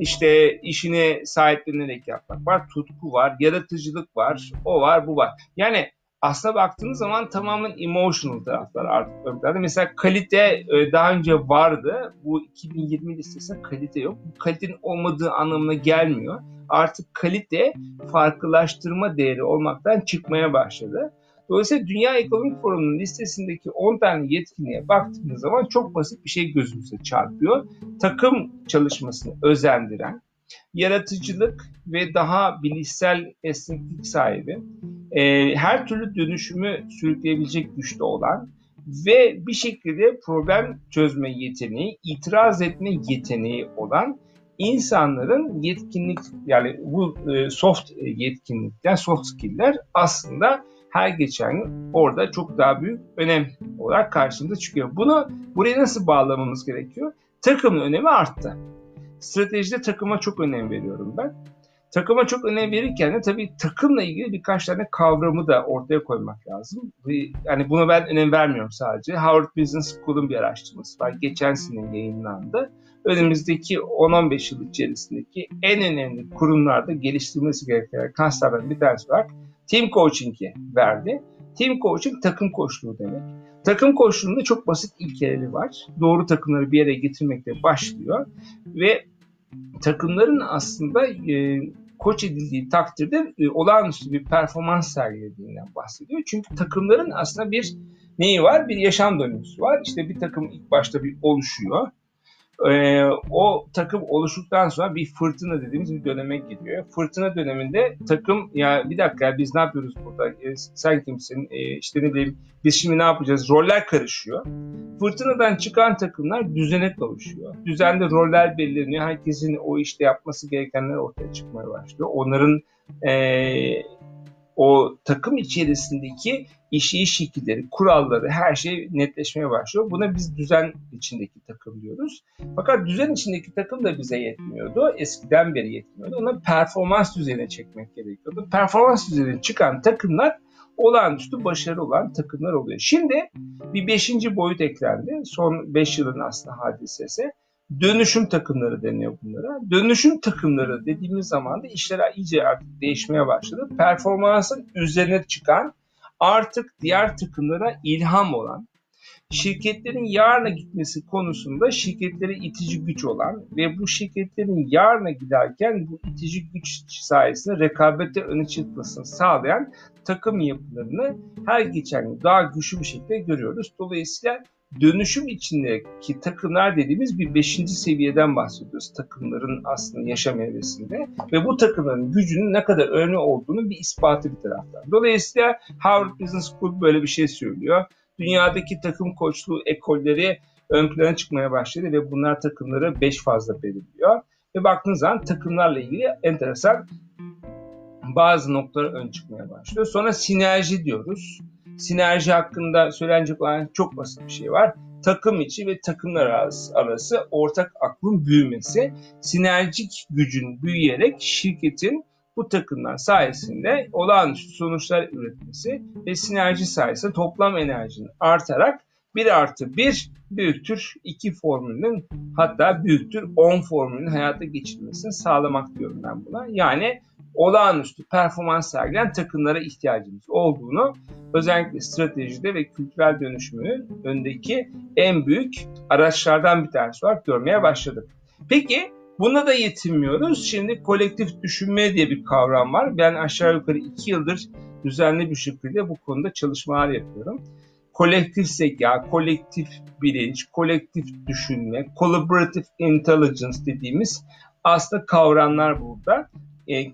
İşte işine sahiplenerek yapmak var, tutku var, yaratıcılık var, o var, bu var. Yani aslına baktığınız zaman tamamen emotional taraflar artık ön. Mesela kalite e, daha önce vardı. Bu 2020 listesinde kalite yok. Bu kalitenin olmadığı anlamına gelmiyor. Artık kalite farklılaştırma değeri olmaktan çıkmaya başladı. Dolayısıyla Dünya Ekonomik Forumu'nun listesindeki 10 tane yetkinliğe baktığınız zaman çok basit bir şey gözümüze çarpıyor. Takım çalışmasını özendiren, yaratıcılık ve daha bilişsel esneklik sahibi, e, her türlü dönüşümü sürükleyebilecek güçte olan ve bir şekilde problem çözme yeteneği, itiraz etme yeteneği olan insanların yetkinlik yani bu e, soft yetkinlikler, soft skill'ler aslında her geçen gün orada çok daha büyük önem olarak karşımıza çıkıyor. Bunu buraya nasıl bağlamamız gerekiyor? Takımın önemi arttı. Stratejide takıma çok önem veriyorum ben. Takıma çok önem verirken de tabii takımla ilgili birkaç tane kavramı da ortaya koymak lazım. Yani buna ben önem vermiyorum sadece. Harvard Business School'un bir araştırması var. Geçen sene yayınlandı. Önümüzdeki 10-15 yıl içerisindeki en önemli kurumlarda geliştirmesi gereken kaslardan bir tanesi var. Team Coaching'i verdi. Team Coaching takım koçluğu demek. Takım koçluğunda çok basit ilkeleri var. Doğru takımları bir yere getirmekle başlıyor ve takımların aslında e, koç edildiği takdirde e, olağanüstü bir performans sergilediğinden bahsediyor. Çünkü takımların aslında bir neyi var? Bir yaşam döngüsü var. İşte bir takım ilk başta bir oluşuyor e, o takım oluştuktan sonra bir fırtına dediğimiz bir döneme giriyor. Fırtına döneminde takım ya bir dakika biz ne yapıyoruz burada? E, sen kimsin? E, işte ne bileyim biz şimdi ne yapacağız? Roller karışıyor. Fırtınadan çıkan takımlar düzene kavuşuyor. Düzende roller belirleniyor. Herkesin o işte yapması gerekenler ortaya çıkmaya başlıyor. Onların e, o takım içerisindeki işleyiş şekilleri, kuralları, her şey netleşmeye başlıyor. Buna biz düzen içindeki takım diyoruz. Fakat düzen içindeki takım da bize yetmiyordu. Eskiden beri yetmiyordu. Ona performans düzeyine çekmek gerekiyordu. Performans düzeyine çıkan takımlar olağanüstü başarı olan takımlar oluyor. Şimdi bir beşinci boyut eklendi. Son beş yılın aslında hadisesi. Dönüşüm takımları deniyor bunlara. Dönüşüm takımları dediğimiz zaman da işler iyice artık değişmeye başladı. Performansın üzerine çıkan artık diğer takımlara ilham olan, şirketlerin yarına gitmesi konusunda şirketlere itici güç olan ve bu şirketlerin yarına giderken bu itici güç sayesinde rekabette öne çıkmasını sağlayan takım yapılarını her geçen gün daha güçlü bir şekilde görüyoruz. Dolayısıyla dönüşüm içindeki takımlar dediğimiz bir beşinci seviyeden bahsediyoruz takımların aslında yaşam evresinde ve bu takımların gücünün ne kadar önemli olduğunu bir ispatı bir taraftan. Dolayısıyla Harvard Business School böyle bir şey söylüyor. Dünyadaki takım koçluğu ekolleri ön plana çıkmaya başladı ve bunlar takımları beş fazla belirliyor. Ve baktığınız zaman takımlarla ilgili enteresan bazı noktalar ön çıkmaya başlıyor. Sonra sinerji diyoruz. Sinerji hakkında söylenecek olan çok basit bir şey var. Takım içi ve takımlar arası ortak aklın büyümesi, sinerjik gücün büyüyerek şirketin bu takımlar sayesinde olağanüstü sonuçlar üretmesi ve sinerji sayesinde toplam enerjinin artarak 1 artı 1 büyüktür 2 formülünün hatta büyüktür 10 formülünün hayata geçirilmesini sağlamak diyorum ben buna. Yani olağanüstü performans sergilen takımlara ihtiyacımız olduğunu özellikle stratejide ve kültürel dönüşümünün öndeki en büyük araçlardan bir tanesi olarak görmeye başladık. Peki Buna da yetinmiyoruz. Şimdi kolektif düşünme diye bir kavram var. Ben aşağı yukarı iki yıldır düzenli bir şekilde bu konuda çalışmalar yapıyorum. Kolektif zeka, kolektif bilinç, kolektif düşünme, collaborative intelligence dediğimiz aslında kavramlar burada e,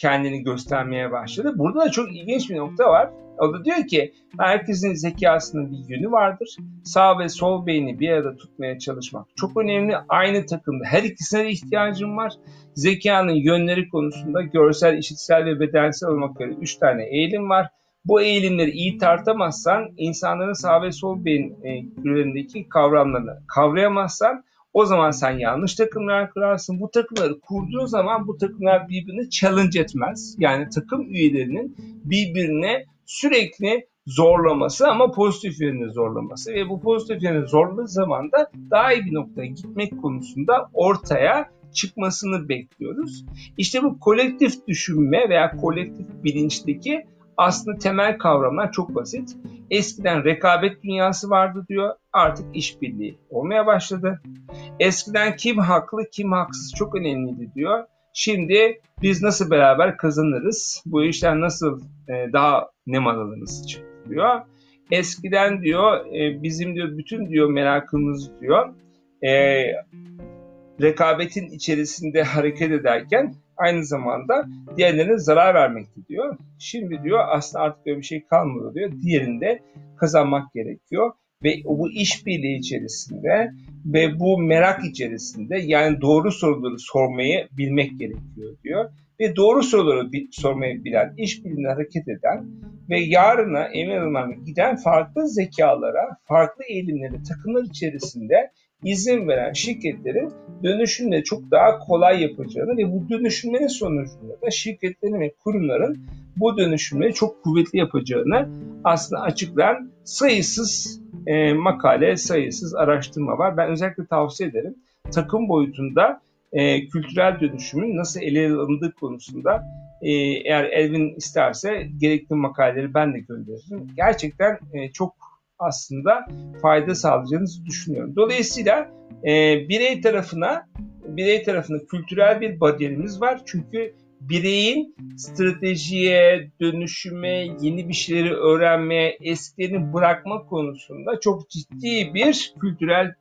kendini göstermeye başladı. Burada da çok ilginç bir nokta var. O da diyor ki herkesin zekasının bir yönü vardır. Sağ ve sol beyni bir arada tutmaya çalışmak çok önemli. Aynı takımda her ikisine de ihtiyacım var. Zekanın yönleri konusunda görsel, işitsel ve bedensel olmak üzere 3 tane eğilim var. Bu eğilimleri iyi tartamazsan, insanların sağ ve sol beyin e, kavramlarını kavrayamazsan o zaman sen yanlış takımlar kurarsın. Bu takımları kurduğun zaman bu takımlar birbirini challenge etmez. Yani takım üyelerinin birbirine sürekli zorlaması ama pozitif yönde zorlaması ve bu pozitif yönde zorladığı zaman da daha iyi bir noktaya gitmek konusunda ortaya çıkmasını bekliyoruz. İşte bu kolektif düşünme veya kolektif bilinçteki aslında temel kavramlar çok basit. Eskiden rekabet dünyası vardı diyor. Artık işbirliği olmaya başladı. Eskiden kim haklı kim haksız çok önemliydi diyor. Şimdi biz nasıl beraber kazanırız? Bu işler nasıl e, daha nem alırız diyor. Eskiden diyor e, bizim diyor bütün diyor merakımız diyor e, rekabetin içerisinde hareket ederken aynı zamanda diğerlerine zarar vermekti diyor. Şimdi diyor aslında artık böyle bir şey kalmadı diyor. Diğerinde kazanmak gerekiyor ve bu işbirliği içerisinde ve bu merak içerisinde yani doğru soruları sormayı bilmek gerekiyor diyor. Ve doğru soruları sormayı bilen, işbirliğine hareket eden ve yarına emin adımlarla giden farklı zekalara, farklı eğilimlere, takımlar içerisinde izin veren şirketlerin dönüşümle çok daha kolay yapacağını ve bu dönüşümlerin sonucunda da şirketlerin ve kurumların bu dönüşümleri çok kuvvetli yapacağını aslında açıklayan sayısız e, makale, sayısız araştırma var. Ben özellikle tavsiye ederim. Takım boyutunda e, kültürel dönüşümün nasıl ele alındığı konusunda e, eğer Elvin isterse gerekli makaleleri ben de gönderirim. Gerçekten e, çok aslında fayda sağlayacağınızı düşünüyorum. Dolayısıyla e, birey tarafına birey tarafında kültürel bir bariyerimiz var. Çünkü bireyin stratejiye, dönüşüme, yeni bir şeyleri öğrenmeye, eskilerini bırakma konusunda çok ciddi bir kültürel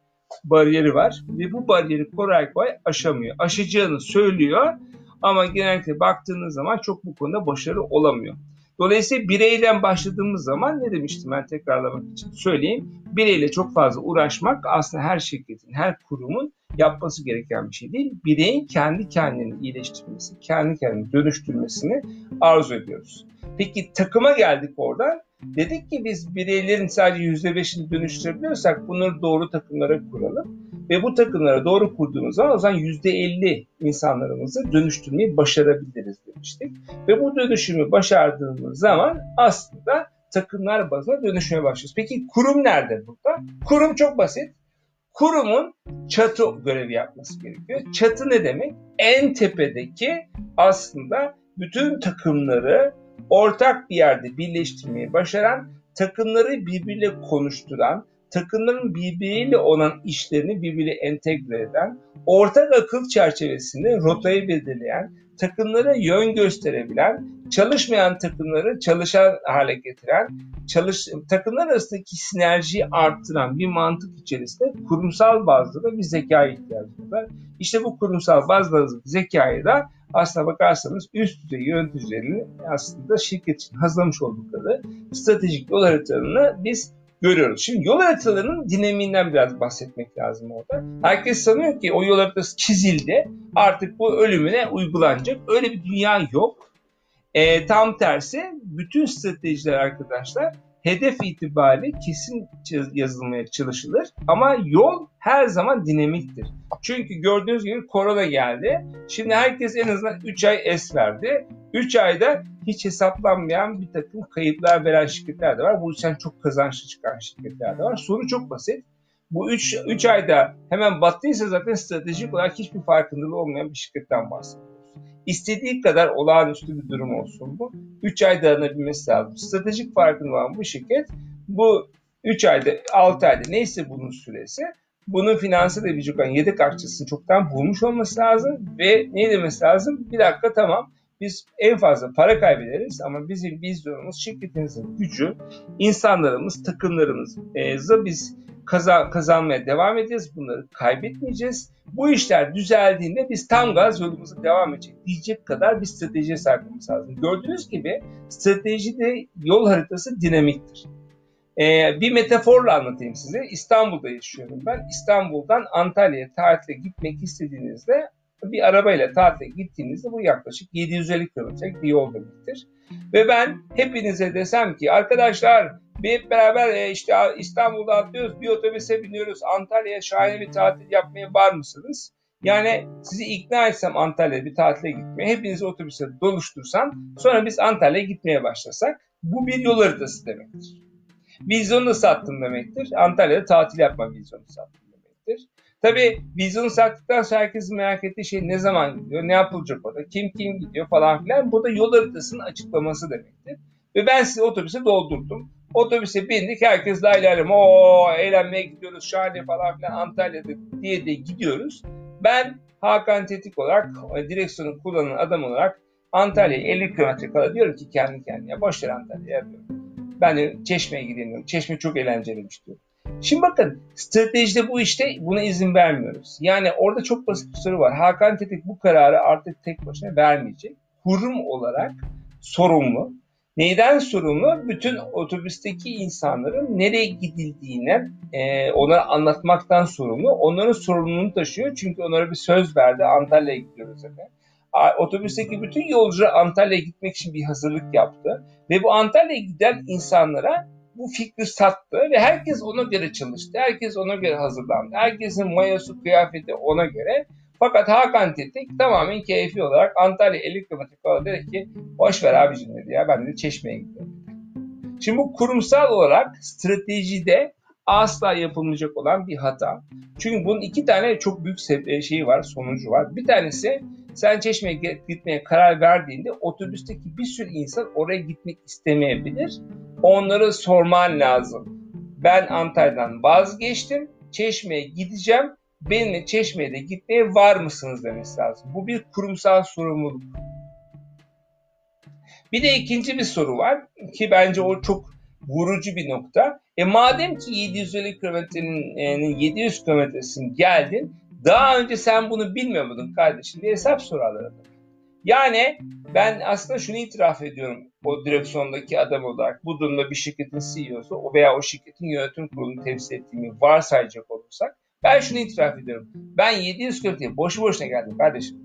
bariyeri var. Ve bu bariyeri kolay kolay aşamıyor. Aşacağını söylüyor ama genellikle baktığınız zaman çok bu konuda başarılı olamıyor. Dolayısıyla bireyden başladığımız zaman ne demiştim ben tekrarlamak için söyleyeyim. Bireyle çok fazla uğraşmak aslında her şirketin, her kurumun yapması gereken bir şey değil. Bireyin kendi kendini iyileştirmesi, kendi kendini dönüştürmesini arzu ediyoruz. Peki takıma geldik oradan. Dedik ki biz bireylerin sadece %5'ini dönüştürebiliyorsak bunları doğru takımlara kuralım. Ve bu takımlara doğru kurduğumuz zaman o zaman %50 insanlarımızı dönüştürmeyi başarabiliriz demiştik. Ve bu dönüşümü başardığımız zaman aslında takımlar bazına dönüşmeye başlıyoruz. Peki kurum nerede burada? Kurum çok basit. Kurumun çatı görevi yapması gerekiyor. Çatı ne demek? En tepedeki aslında bütün takımları ortak bir yerde birleştirmeyi başaran, takımları birbiriyle konuşturan, takımların birbiriyle olan işlerini birbiriyle entegre eden, ortak akıl çerçevesinde rotayı belirleyen, takımlara yön gösterebilen, çalışmayan takımları çalışan hale getiren, çalış, takımlar arasındaki sinerjiyi arttıran bir mantık içerisinde kurumsal bazda da bir zeka ihtiyacı var. İşte bu kurumsal bazda zekayı da aslına bakarsanız üst düzey yöneticilerin aslında şirket için hazırlamış oldukları stratejik yol haritalarını biz görüyoruz. Şimdi yol haritalarının dinamiğinden biraz bahsetmek lazım orada. Herkes sanıyor ki o yol haritası çizildi. Artık bu ölümüne uygulanacak. Öyle bir dünya yok. E, tam tersi bütün stratejiler arkadaşlar hedef itibariyle kesin yazılmaya çalışılır. Ama yol her zaman dinamiktir. Çünkü gördüğünüz gibi korona geldi. Şimdi herkes en azından 3 ay es verdi. 3 ayda hiç hesaplanmayan bir takım kayıplar veren şirketler de var. Bu yüzden çok kazançlı çıkan şirketler de var. Soru çok basit. Bu 3 3 ayda hemen battıysa zaten stratejik olarak hiçbir farkındalığı olmayan bir şirketten bahsediyoruz. İstediği kadar olağanüstü bir durum olsun bu. 3 ay dayanabilmesi lazım. Stratejik farkında olan bu şirket bu 3 ayda 6 ayda neyse bunun süresi bunun finansı edebilecek olan yedek akçesini çoktan bulmuş olması lazım ve ne demesi lazım? Bir dakika tamam biz en fazla para kaybederiz ama bizim vizyonumuz, şirketimizin gücü, insanlarımız, takımlarımızı biz kazan, kazanmaya devam edeceğiz. Bunları kaybetmeyeceğiz. Bu işler düzeldiğinde biz tam gaz yolumuza devam edecek diyecek kadar bir stratejiye sahip olmamız lazım. Gördüğünüz gibi stratejide yol haritası dinamiktir. Ee, bir metaforla anlatayım size. İstanbul'da yaşıyorum ben. İstanbul'dan Antalya'ya tatile gitmek istediğinizde bir arabayla tatile gittiğinizde bu yaklaşık 750 kilometrelik bir yol demektir. Ve ben hepinize desem ki arkadaşlar bir beraber e, işte İstanbul'da atlıyoruz, bir otobüse biniyoruz, Antalya'ya şahane bir tatil yapmaya var mısınız? Yani sizi ikna etsem Antalya'ya bir tatile gitmeye, hepinizi otobüse doluştursam, sonra biz Antalya'ya gitmeye başlasak, bu bir yol haritası demektir. Vizyonu sattım demektir. Antalya'da tatil yapma vizyonu sattım demektir. Tabi vizyonu sattıktan sonra herkesin merak ettiği şey ne zaman gidiyor, ne yapılacak orada, kim kim gidiyor falan filan. Bu da yol haritasının açıklaması demektir. Ve ben sizi otobüse doldurdum. Otobüse bindik, herkes lay lay o eğlenmeye gidiyoruz, şahane falan filan Antalya'da diye de gidiyoruz. Ben Hakan Tetik olarak, direksiyonu kullanan adam olarak Antalya'ya 50 kilometre kala diyorum ki kendi kendine boş ver Antalya'ya diyorum. Ben de Çeşme'ye gidiyorum. Çeşme çok eğlenceliymiş diyorum. Şimdi bakın stratejide bu işte buna izin vermiyoruz. Yani orada çok basit bir soru var. Hakan Tetik bu kararı artık tek başına vermeyecek. Kurum olarak sorumlu. Neyden sorumlu? Bütün otobüsteki insanların nereye gidildiğine e, onlara anlatmaktan sorumlu. Onların sorumluluğunu taşıyor. Çünkü onlara bir söz verdi. Antalya'ya gidiyoruz efendim. Otobüsteki bütün yolcular Antalya'ya gitmek için bir hazırlık yaptı. Ve bu Antalya'ya giden insanlara bu fikri sattı ve herkes ona göre çalıştı. Herkes ona göre hazırlandı. Herkesin mayası, kıyafeti ona göre. Fakat Hakan Tetik tamamen keyfi olarak Antalya 50 km dedi ki boş ver abicim dedi ya ben de Çeşme'ye gidiyorum. Şimdi bu kurumsal olarak stratejide asla yapılmayacak olan bir hata. Çünkü bunun iki tane çok büyük e, şeyi var, sonucu var. Bir tanesi sen Çeşme'ye gitmeye karar verdiğinde otobüsteki bir sürü insan oraya gitmek istemeyebilir. Onları sorman lazım. Ben Antalya'dan vazgeçtim. Çeşme'ye gideceğim. Benimle Çeşme'ye de gitmeye var mısınız demesi lazım. Bu bir kurumsal sorumluluk. Bir de ikinci bir soru var ki bence o çok vurucu bir nokta. E madem ki 750 kilometrenin 700 kilometresini geldin daha önce sen bunu bilmiyor kardeşim diye hesap sorarlar. Yani ben aslında şunu itiraf ediyorum o direksiyondaki adam olarak bu durumda bir şirketin CEO'su veya o şirketin yönetim kurulunu temsil ettiğimi varsayacak olursak ben şunu itiraf ediyorum. Ben 700 kilometre boşu boşuna geldim kardeşim.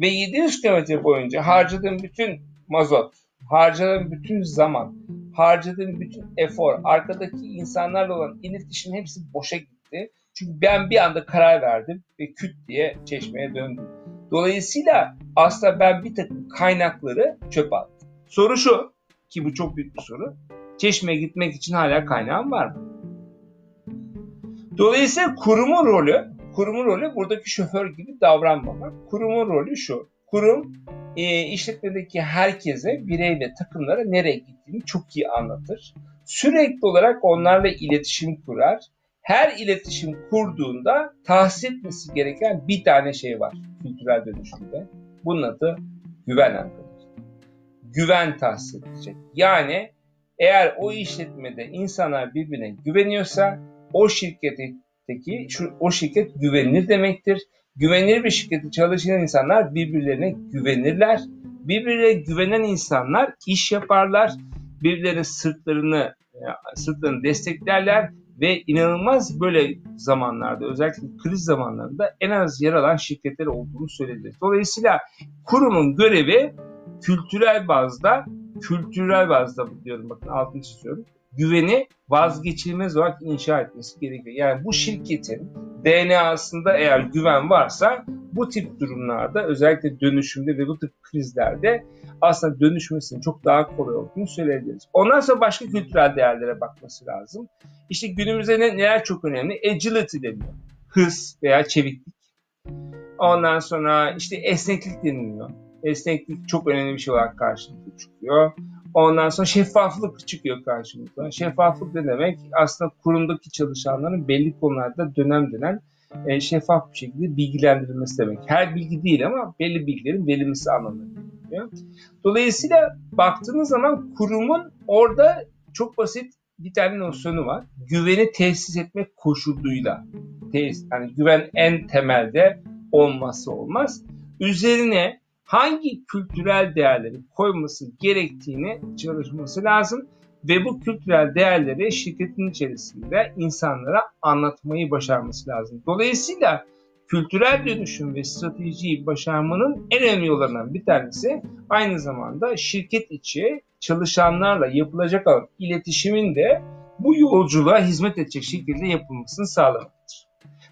Ve 700 kilometre boyunca harcadığım bütün mazot, harcadığım bütün zaman, harcadığım bütün efor, arkadaki insanlarla olan iletişim hepsi boşa gitti. Çünkü ben bir anda karar verdim ve küt diye çeşmeye döndüm. Dolayısıyla aslında ben bir takım kaynakları çöpe attım. Soru şu ki bu çok büyük bir soru. Çeşmeye gitmek için hala kaynağım var mı? Dolayısıyla kurumun rolü, kurumun rolü buradaki şoför gibi davranmamak. Kurumun rolü şu. Kurum e, işletmedeki herkese, birey ve takımlara nereye gittiğini çok iyi anlatır. Sürekli olarak onlarla iletişim kurar her iletişim kurduğunda tahsis etmesi gereken bir tane şey var kültürel dönüşümde. Bunun adı güven arkadaşlar. Güven tahsis edecek. Yani eğer o işletmede insanlar birbirine güveniyorsa o şirketteki şu, o şirket güvenilir demektir. Güvenilir bir şirkette çalışan insanlar birbirlerine güvenirler. Birbirine güvenen insanlar iş yaparlar. Birbirlerinin sırtlarını sırtlarını desteklerler ve inanılmaz böyle zamanlarda özellikle kriz zamanlarında en az yer alan şirketler olduğunu söyledi. Dolayısıyla kurumun görevi kültürel bazda, kültürel bazda diyorum bakın altını çiziyorum. Güveni vazgeçilmez olarak inşa etmesi gerekiyor. Yani bu şirketin DNA'sında eğer güven varsa bu tip durumlarda özellikle dönüşümde ve bu tip krizlerde aslında dönüşmesinin çok daha kolay olduğunu söyleyebiliriz. Ondan sonra başka kültürel değerlere bakması lazım. İşte günümüzde ne, neler çok önemli? Agility deniyor. Hız veya çeviklik. Ondan sonra işte esneklik deniliyor. Esneklik çok önemli bir şey olarak karşımıza çıkıyor. Ondan sonra şeffaflık çıkıyor karşımıza. Şeffaflık ne demek? Aslında kurumdaki çalışanların belli konularda dönem dönem e, şeffaf bir şekilde bilgilendirilmesi demek. Her bilgi değil ama belli bilgilerin verilmesi anlamına geliyor. Dolayısıyla baktığınız zaman kurumun orada çok basit bir tane nosyonu var. Güveni tesis etmek koşuluyla. Tesis, yani güven en temelde olması olmaz. Üzerine hangi kültürel değerleri koyması gerektiğini çalışması lazım ve bu kültürel değerleri şirketin içerisinde insanlara anlatmayı başarması lazım. Dolayısıyla kültürel dönüşüm ve stratejiyi başarmanın en önemli yollarından bir tanesi aynı zamanda şirket içi çalışanlarla yapılacak olan iletişimin de bu yolculuğa hizmet edecek şekilde yapılmasını sağlamaktır.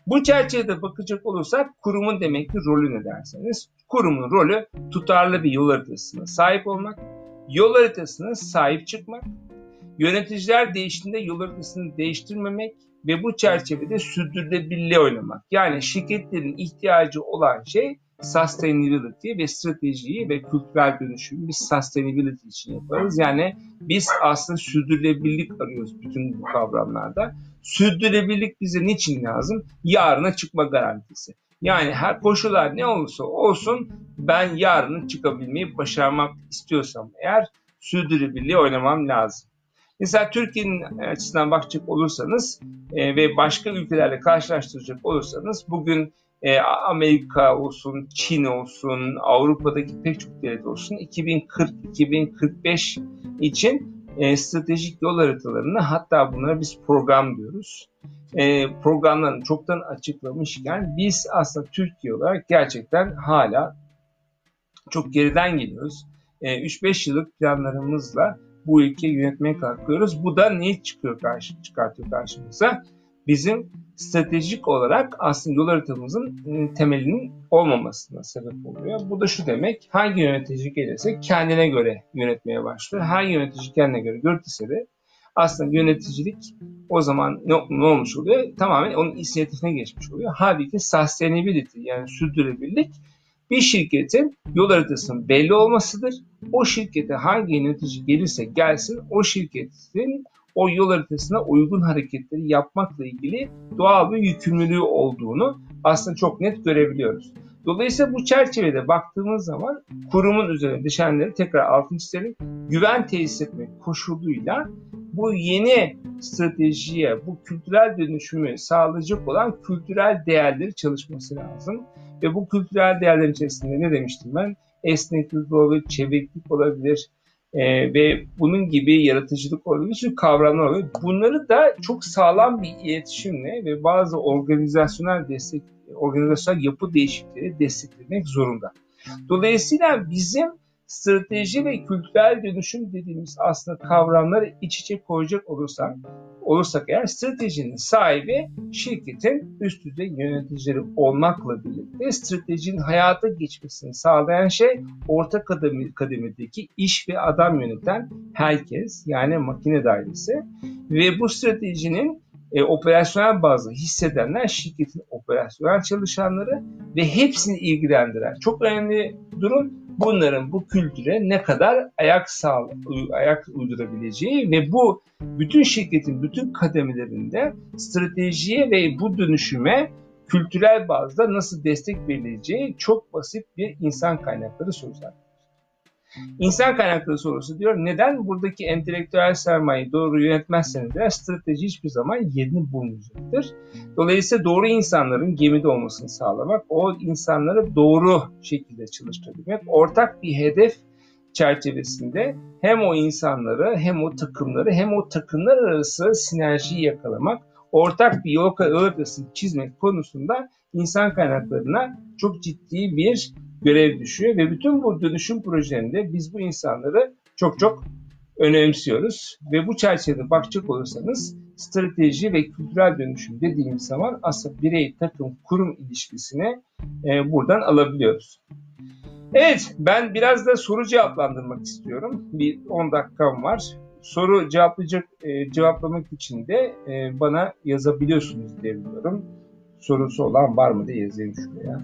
Bu çerçevede bakacak olursak kurumun demek ki rolü ne derseniz kurumun rolü tutarlı bir yol haritasına sahip olmak, yol haritasına sahip çıkmak, yöneticiler değiştiğinde yol haritasını değiştirmemek ve bu çerçevede sürdürülebilirliğe oynamak. Yani şirketlerin ihtiyacı olan şey sustainability ve stratejiyi ve kültürel dönüşümü biz sustainability için yaparız. Yani biz aslında sürdürülebilirlik arıyoruz bütün bu kavramlarda. Sürdürülebilirlik bize niçin lazım? Yarına çıkma garantisi. Yani her koşullar ne olursa olsun ben yarını çıkabilmeyi başarmak istiyorsam eğer sürdürülebilirliği oynamam lazım. Mesela Türkiye'nin açısından bakacak olursanız e, ve başka ülkelerle karşılaştıracak olursanız bugün e, Amerika olsun, Çin olsun, Avrupa'daki pek çok devlet olsun 2040-2045 için e, stratejik yol haritalarını hatta bunlara biz program diyoruz. E, programlarını çoktan açıklamışken biz aslında Türkiye olarak gerçekten hala çok geriden geliyoruz. E, 3-5 yıllık planlarımızla bu ülkeyi yönetmeye kalkıyoruz. Bu da ne çıkıyor karşı, çıkartıyor karşımıza? Bizim stratejik olarak aslında yol haritamızın ıı, temelinin olmamasına sebep oluyor. Bu da şu demek, hangi yönetici gelirse kendine göre yönetmeye başlıyor. Hangi yönetici kendine göre görürse de aslında yöneticilik o zaman ne, ne olmuş oluyor? Tamamen onun inisiyatifine geçmiş oluyor. Halbuki sustainability yani sürdürülebilirlik bir şirketin yol haritasının belli olmasıdır. O şirkete hangi yönetici gelirse gelsin o şirketin o yol haritasına uygun hareketleri yapmakla ilgili doğal bir yükümlülüğü olduğunu aslında çok net görebiliyoruz. Dolayısıyla bu çerçevede baktığımız zaman kurumun üzerine düşenleri tekrar altın çizelim. Güven tesis etmek koşuluyla bu yeni stratejiye, bu kültürel dönüşümü sağlayacak olan kültürel değerleri çalışması lazım. Ve bu kültürel değerlerin içerisinde ne demiştim ben? Esneklik olabilir, çeviklik olabilir, e, ve bunun gibi yaratıcılık bir sürü kavramlar oluyor. Bunları da çok sağlam bir iletişimle ve bazı organizasyonel destek, organizasyonel yapı değişiklikleri desteklemek zorunda. Dolayısıyla bizim strateji ve kültürel dönüşüm dediğimiz aslında kavramları iç içe koyacak olursak, olursak eğer stratejinin sahibi şirketin üst düzey yöneticileri olmakla birlikte stratejinin hayata geçmesini sağlayan şey orta kademe, kademedeki iş ve adam yöneten herkes yani makine dairesi. Ve bu stratejinin e, operasyonel bazı hissedenler şirketin operasyonel çalışanları ve hepsini ilgilendiren çok önemli durum bunların bu kültüre ne kadar ayak sağ ayak uydurabileceği ve bu bütün şirketin bütün kademelerinde stratejiye ve bu dönüşüme kültürel bazda nasıl destek verileceği çok basit bir insan kaynakları sorusu. İnsan kaynakları sorusu diyor neden buradaki entelektüel sermayeyi doğru yönetmezseniz de strateji hiçbir zaman yerini bulmayacaktır. Dolayısıyla doğru insanların gemide olmasını sağlamak, o insanları doğru şekilde çalıştırabilmek, ortak bir hedef çerçevesinde hem o insanları hem o takımları hem o takımlar arası sinerjiyi yakalamak, ortak bir yol haritasını çizmek konusunda insan kaynaklarına çok ciddi bir görev düşüyor ve bütün bu dönüşüm projelerinde biz bu insanları çok çok önemsiyoruz ve bu çerçevede bakacak olursanız strateji ve kültürel dönüşüm dediğimiz zaman aslında birey, takım, kurum ilişkisini e, buradan alabiliyoruz. Evet, ben biraz da soru cevaplandırmak istiyorum. Bir 10 dakikam var. Soru cevaplayacak, e, cevaplamak için de e, bana yazabiliyorsunuz diye biliyorum. Sorusu olan var mı diye yazayım şuraya.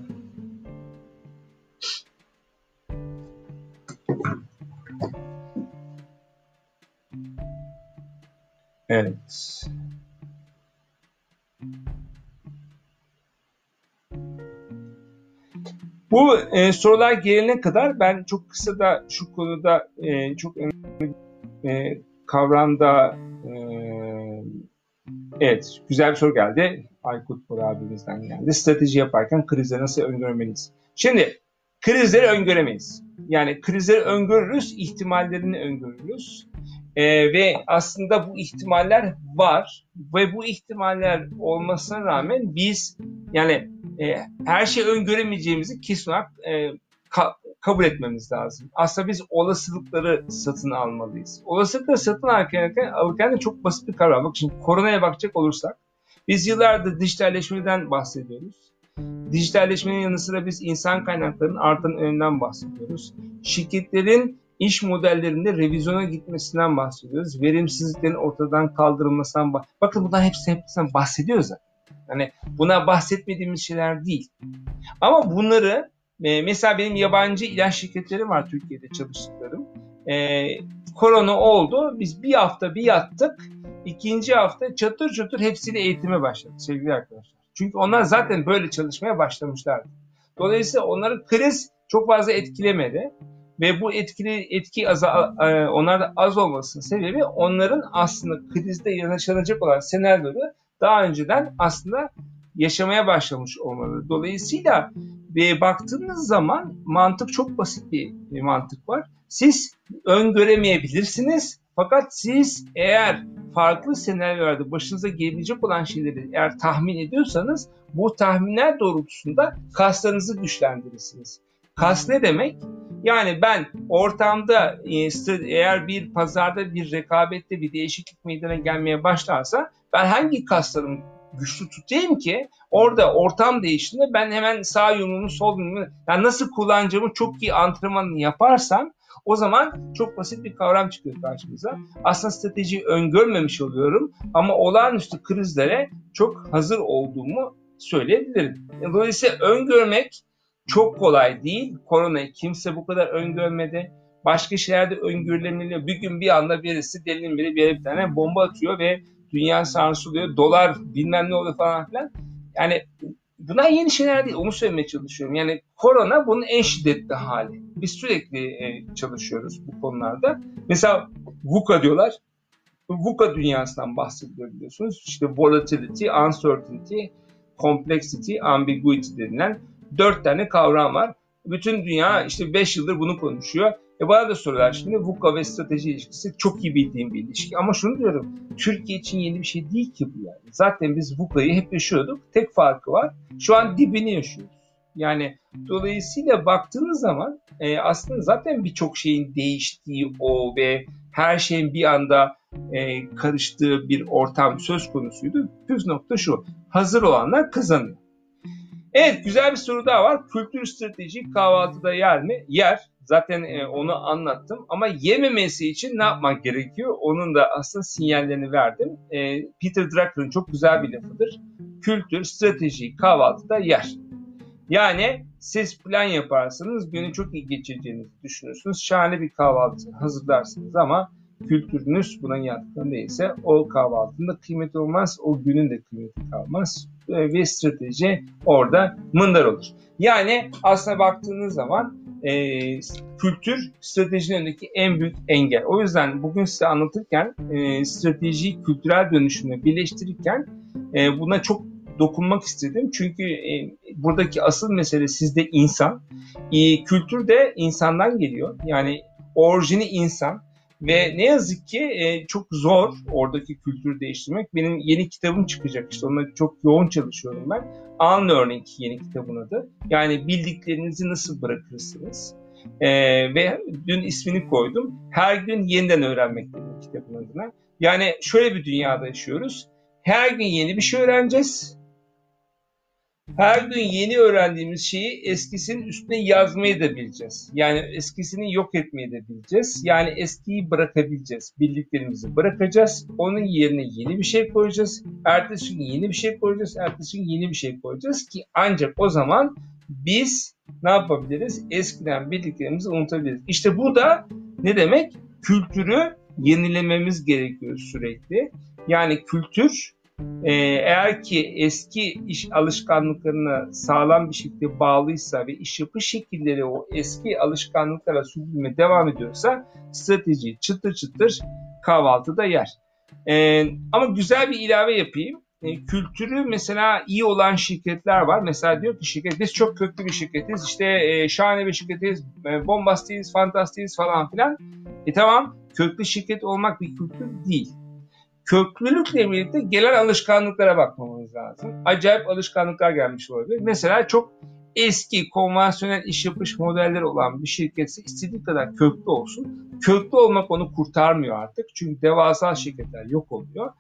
Evet. Bu e, sorular gelene kadar ben çok kısa da şu konuda e, çok önemli e, kavramda e, evet güzel bir soru geldi. Aykut Bora abimizden geldi. Strateji yaparken krizleri nasıl öngörmeliyiz? Şimdi krizleri öngöremeyiz. Yani krizleri öngörürüz, ihtimallerini öngörürüz. Ee, ve aslında bu ihtimaller var ve bu ihtimaller olmasına rağmen biz yani e, her şeyi öngöremeyeceğimizi kesin olarak e, ka- kabul etmemiz lazım. Aslında biz olasılıkları satın almalıyız. Olasılıkları satın alırken, alırken de çok basit bir kavram. Bak şimdi koronaya bakacak olursak biz yıllardır dijitalleşmeden bahsediyoruz. Dijitalleşmenin yanı sıra biz insan kaynaklarının artan önünden bahsediyoruz. Şirketlerin iş modellerinde revizyona gitmesinden bahsediyoruz. Verimsizliklerin ortadan kaldırılmasından bah Bakın bundan hepsi hepsinden bahsediyoruz zaten. Yani buna bahsetmediğimiz şeyler değil. Ama bunları e, mesela benim yabancı ilaç şirketleri var Türkiye'de çalıştıklarım. E, korona oldu. Biz bir hafta bir yattık. İkinci hafta çatır çatır hepsiyle eğitime başladık sevgili arkadaşlar. Çünkü onlar zaten böyle çalışmaya başlamışlardı. Dolayısıyla onları kriz çok fazla etkilemedi ve bu etkili etki az, e, onlarda az olmasının sebebi onların aslında krizde yaşanacak olan senaryoları daha önceden aslında yaşamaya başlamış olmaları. Dolayısıyla ve baktığınız zaman mantık çok basit bir, bir mantık var. Siz öngöremeyebilirsiniz fakat siz eğer farklı senaryolarda başınıza gelebilecek olan şeyleri eğer tahmin ediyorsanız bu tahminler doğrultusunda kaslarınızı güçlendirirsiniz. Kas ne demek? Yani ben ortamda e, eğer bir pazarda bir rekabette bir değişiklik meydana gelmeye başlarsa ben hangi kaslarımı güçlü tutayım ki orada ortam değiştiğinde ben hemen sağ yumruğumu sol yumruğumu yani nasıl kullanacağımı çok iyi antrenmanını yaparsam o zaman çok basit bir kavram çıkıyor karşımıza. Aslında stratejiyi öngörmemiş oluyorum ama olağanüstü krizlere çok hazır olduğumu söyleyebilirim. Dolayısıyla öngörmek çok kolay değil. Koronayı kimse bu kadar öngörmedi. Başka şeylerde öngörülebiliyor. Bir gün bir anda birisi delinin biri bir yere bir tane bomba atıyor ve dünya sarsılıyor. Dolar bilmem ne oluyor falan filan. Yani bunlar yeni şeyler değil. Onu söylemeye çalışıyorum. Yani korona bunun en şiddetli hali. Biz sürekli e, çalışıyoruz bu konularda. Mesela VUCA diyorlar. VUCA dünyasından bahsediyor biliyorsunuz. İşte volatility, uncertainty, complexity, ambiguity denilen dört tane kavram var. Bütün dünya işte beş yıldır bunu konuşuyor. E bana da soruyorlar şimdi VUCA ve strateji ilişkisi çok iyi bildiğim bir ilişki. Ama şunu diyorum, Türkiye için yeni bir şey değil ki bu yani. Zaten biz VUCA'yı hep yaşıyorduk. Tek farkı var, şu an dibini yaşıyoruz. Yani dolayısıyla baktığınız zaman e, aslında zaten birçok şeyin değiştiği o ve her şeyin bir anda e, karıştığı bir ortam söz konusuydu. Püf nokta şu, hazır olanlar kazanıyor. Evet güzel bir soru daha var. Kültür strateji kahvaltıda yer mi? Yer. Zaten e, onu anlattım. Ama yememesi için ne yapmak gerekiyor? Onun da aslında sinyallerini verdim. E, Peter Drucker'ın çok güzel bir lafıdır. Kültür strateji kahvaltıda yer. Yani siz plan yaparsanız günü çok iyi geçireceğinizi düşünürsünüz. Şahane bir kahvaltı hazırlarsınız ama kültürünüz buna yatkın değilse o kahvaltının da kıymeti olmaz, o günün de kıymeti kalmaz e, ve strateji orada mındar olur. Yani aslına baktığınız zaman e, kültür stratejinin en büyük engel. O yüzden bugün size anlatırken e, stratejiyi kültürel dönüşümle birleştirirken e, buna çok dokunmak istedim. Çünkü e, buradaki asıl mesele sizde insan. E, kültür de insandan geliyor. Yani orijini insan. Ve ne yazık ki e, çok zor oradaki kültürü değiştirmek. Benim yeni kitabım çıkacak işte onunla çok yoğun çalışıyorum ben. Unlearning yeni kitabın adı. Yani bildiklerinizi nasıl bırakırsınız? E, ve dün ismini koydum. Her gün yeniden öğrenmek dedim kitabın adına. Yani şöyle bir dünyada yaşıyoruz. Her gün yeni bir şey öğreneceğiz her gün yeni öğrendiğimiz şeyi eskisinin üstüne yazmayı da bileceğiz. Yani eskisini yok etmeyi de bileceğiz. Yani eskiyi bırakabileceğiz. Bildiklerimizi bırakacağız. Onun yerine yeni bir şey koyacağız. Ertesi gün yeni bir şey koyacağız. Ertesi gün yeni bir şey koyacağız ki ancak o zaman biz ne yapabiliriz? Eskiden bildiklerimizi unutabiliriz. İşte bu da ne demek? Kültürü yenilememiz gerekiyor sürekli. Yani kültür e, eğer ki eski iş alışkanlıklarına sağlam bir şekilde bağlıysa ve iş yapış şekilleri o eski alışkanlıklara sürdürmeye devam ediyorsa strateji çıtır çıtır kahvaltıda yer. E, ama güzel bir ilave yapayım. E, kültürü mesela iyi olan şirketler var. Mesela diyor ki şirket biz çok köklü bir şirketiz. İşte e, şahane bir şirketiz. E, bombastiyiz, fantastiyiz falan filan. E tamam köklü şirket olmak bir kültür değil. Köklülükle birlikte gelen alışkanlıklara bakmamız lazım. Acayip alışkanlıklar gelmiş olabilir. Mesela çok eski konvansiyonel iş yapış modelleri olan bir şirketse istediği kadar köklü olsun. Köklü olmak onu kurtarmıyor artık. Çünkü devasa şirketler yok oluyor.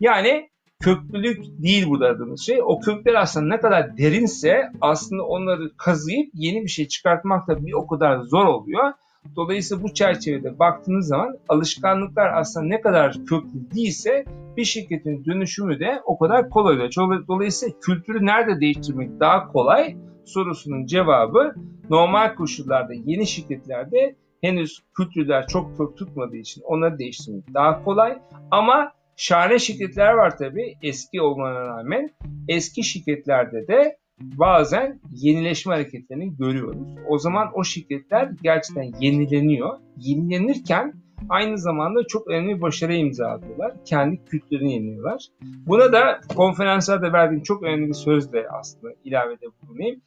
Yani köklülük değil burada aradığımız şey. O kökler aslında ne kadar derinse aslında onları kazıyıp yeni bir şey çıkartmak da bir o kadar zor oluyor. Dolayısıyla bu çerçevede baktığınız zaman alışkanlıklar aslında ne kadar köklü değilse bir şirketin dönüşümü de o kadar kolay oluyor. Dolayısıyla kültürü nerede değiştirmek daha kolay sorusunun cevabı normal koşullarda yeni şirketlerde henüz kültürler çok kök tutmadığı için onları değiştirmek daha kolay. Ama şahane şirketler var tabii eski olmana rağmen. Eski şirketlerde de bazen yenileşme hareketlerini görüyoruz. O zaman o şirketler gerçekten yenileniyor. Yenilenirken aynı zamanda çok önemli bir başarı imza atıyorlar. Kendi kültürlerini yeniyorlar. Buna da konferanslarda verdiğim çok önemli bir sözle aslında ilavede bulunayım.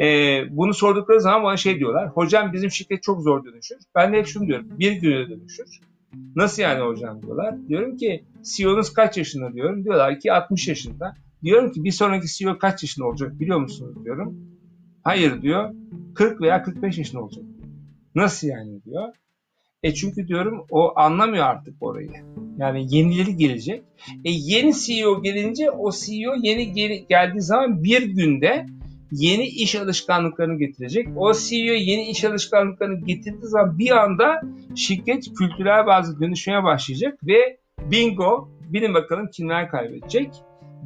Ee, bunu sordukları zaman bana şey diyorlar. Hocam bizim şirket çok zor dönüşür. Ben de hep şunu diyorum. Bir güne dönüşür. Nasıl yani hocam diyorlar. Diyorum ki CEO'nuz kaç yaşında diyorum. Diyorlar ki 60 yaşında. Diyorum ki bir sonraki CEO kaç yaşında olacak biliyor musunuz diyorum. Hayır diyor. 40 veya 45 yaşında olacak. Nasıl yani diyor. E çünkü diyorum o anlamıyor artık orayı. Yani yenileri gelecek. E yeni CEO gelince o CEO yeni gel- geldiği zaman bir günde yeni iş alışkanlıklarını getirecek. O CEO yeni iş alışkanlıklarını getirdiği zaman bir anda şirket kültürel bazı dönüşmeye başlayacak ve bingo bilin bakalım kimler kaybedecek.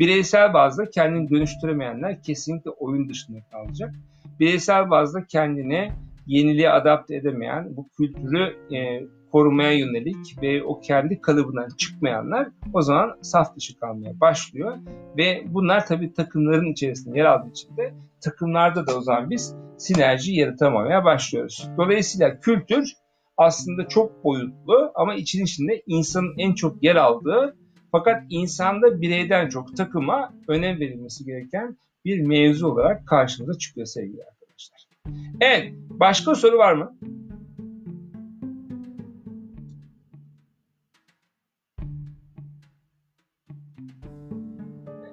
Bireysel bazda kendini dönüştüremeyenler kesinlikle oyun dışında kalacak. Bireysel bazda kendini yeniliğe adapte edemeyen, bu kültürü e, korumaya yönelik ve o kendi kalıbından çıkmayanlar o zaman saf dışı kalmaya başlıyor. Ve bunlar tabii takımların içerisinde yer aldığı için de takımlarda da o zaman biz sinerji yaratamamaya başlıyoruz. Dolayısıyla kültür aslında çok boyutlu ama için içinde insanın en çok yer aldığı fakat insanda bireyden çok takıma önem verilmesi gereken bir mevzu olarak karşımıza çıkıyor sevgili arkadaşlar. Evet, başka soru var mı?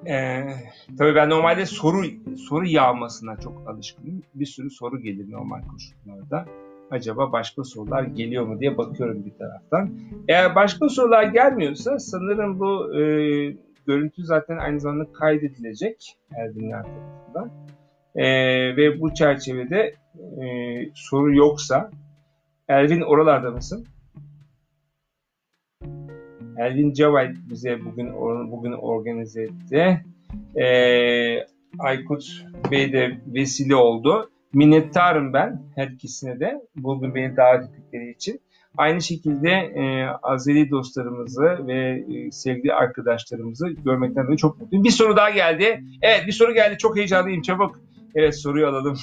Ee, tabii ben normalde soru soru yağmasına çok alışkınım. Bir sürü soru gelir normal koşullarda acaba başka sorular geliyor mu diye bakıyorum bir taraftan. Eğer başka sorular gelmiyorsa sanırım bu e, görüntü zaten aynı zamanda kaydedilecek Ervinler tarafından. E, ve bu çerçevede e, soru yoksa Elvin oralarda mısın? Elvin Cavay bize bugün bugün organize etti. E, Aykut Bey de vesile oldu. Minnettarım ben her de bugün beni davet ettikleri için. Aynı şekilde e, Azeri dostlarımızı ve e, sevgili arkadaşlarımızı görmekten de çok mutluyum. Bir soru daha geldi. Evet bir soru geldi. Çok heyecanlıyım. Çabuk. Evet soruyu alalım.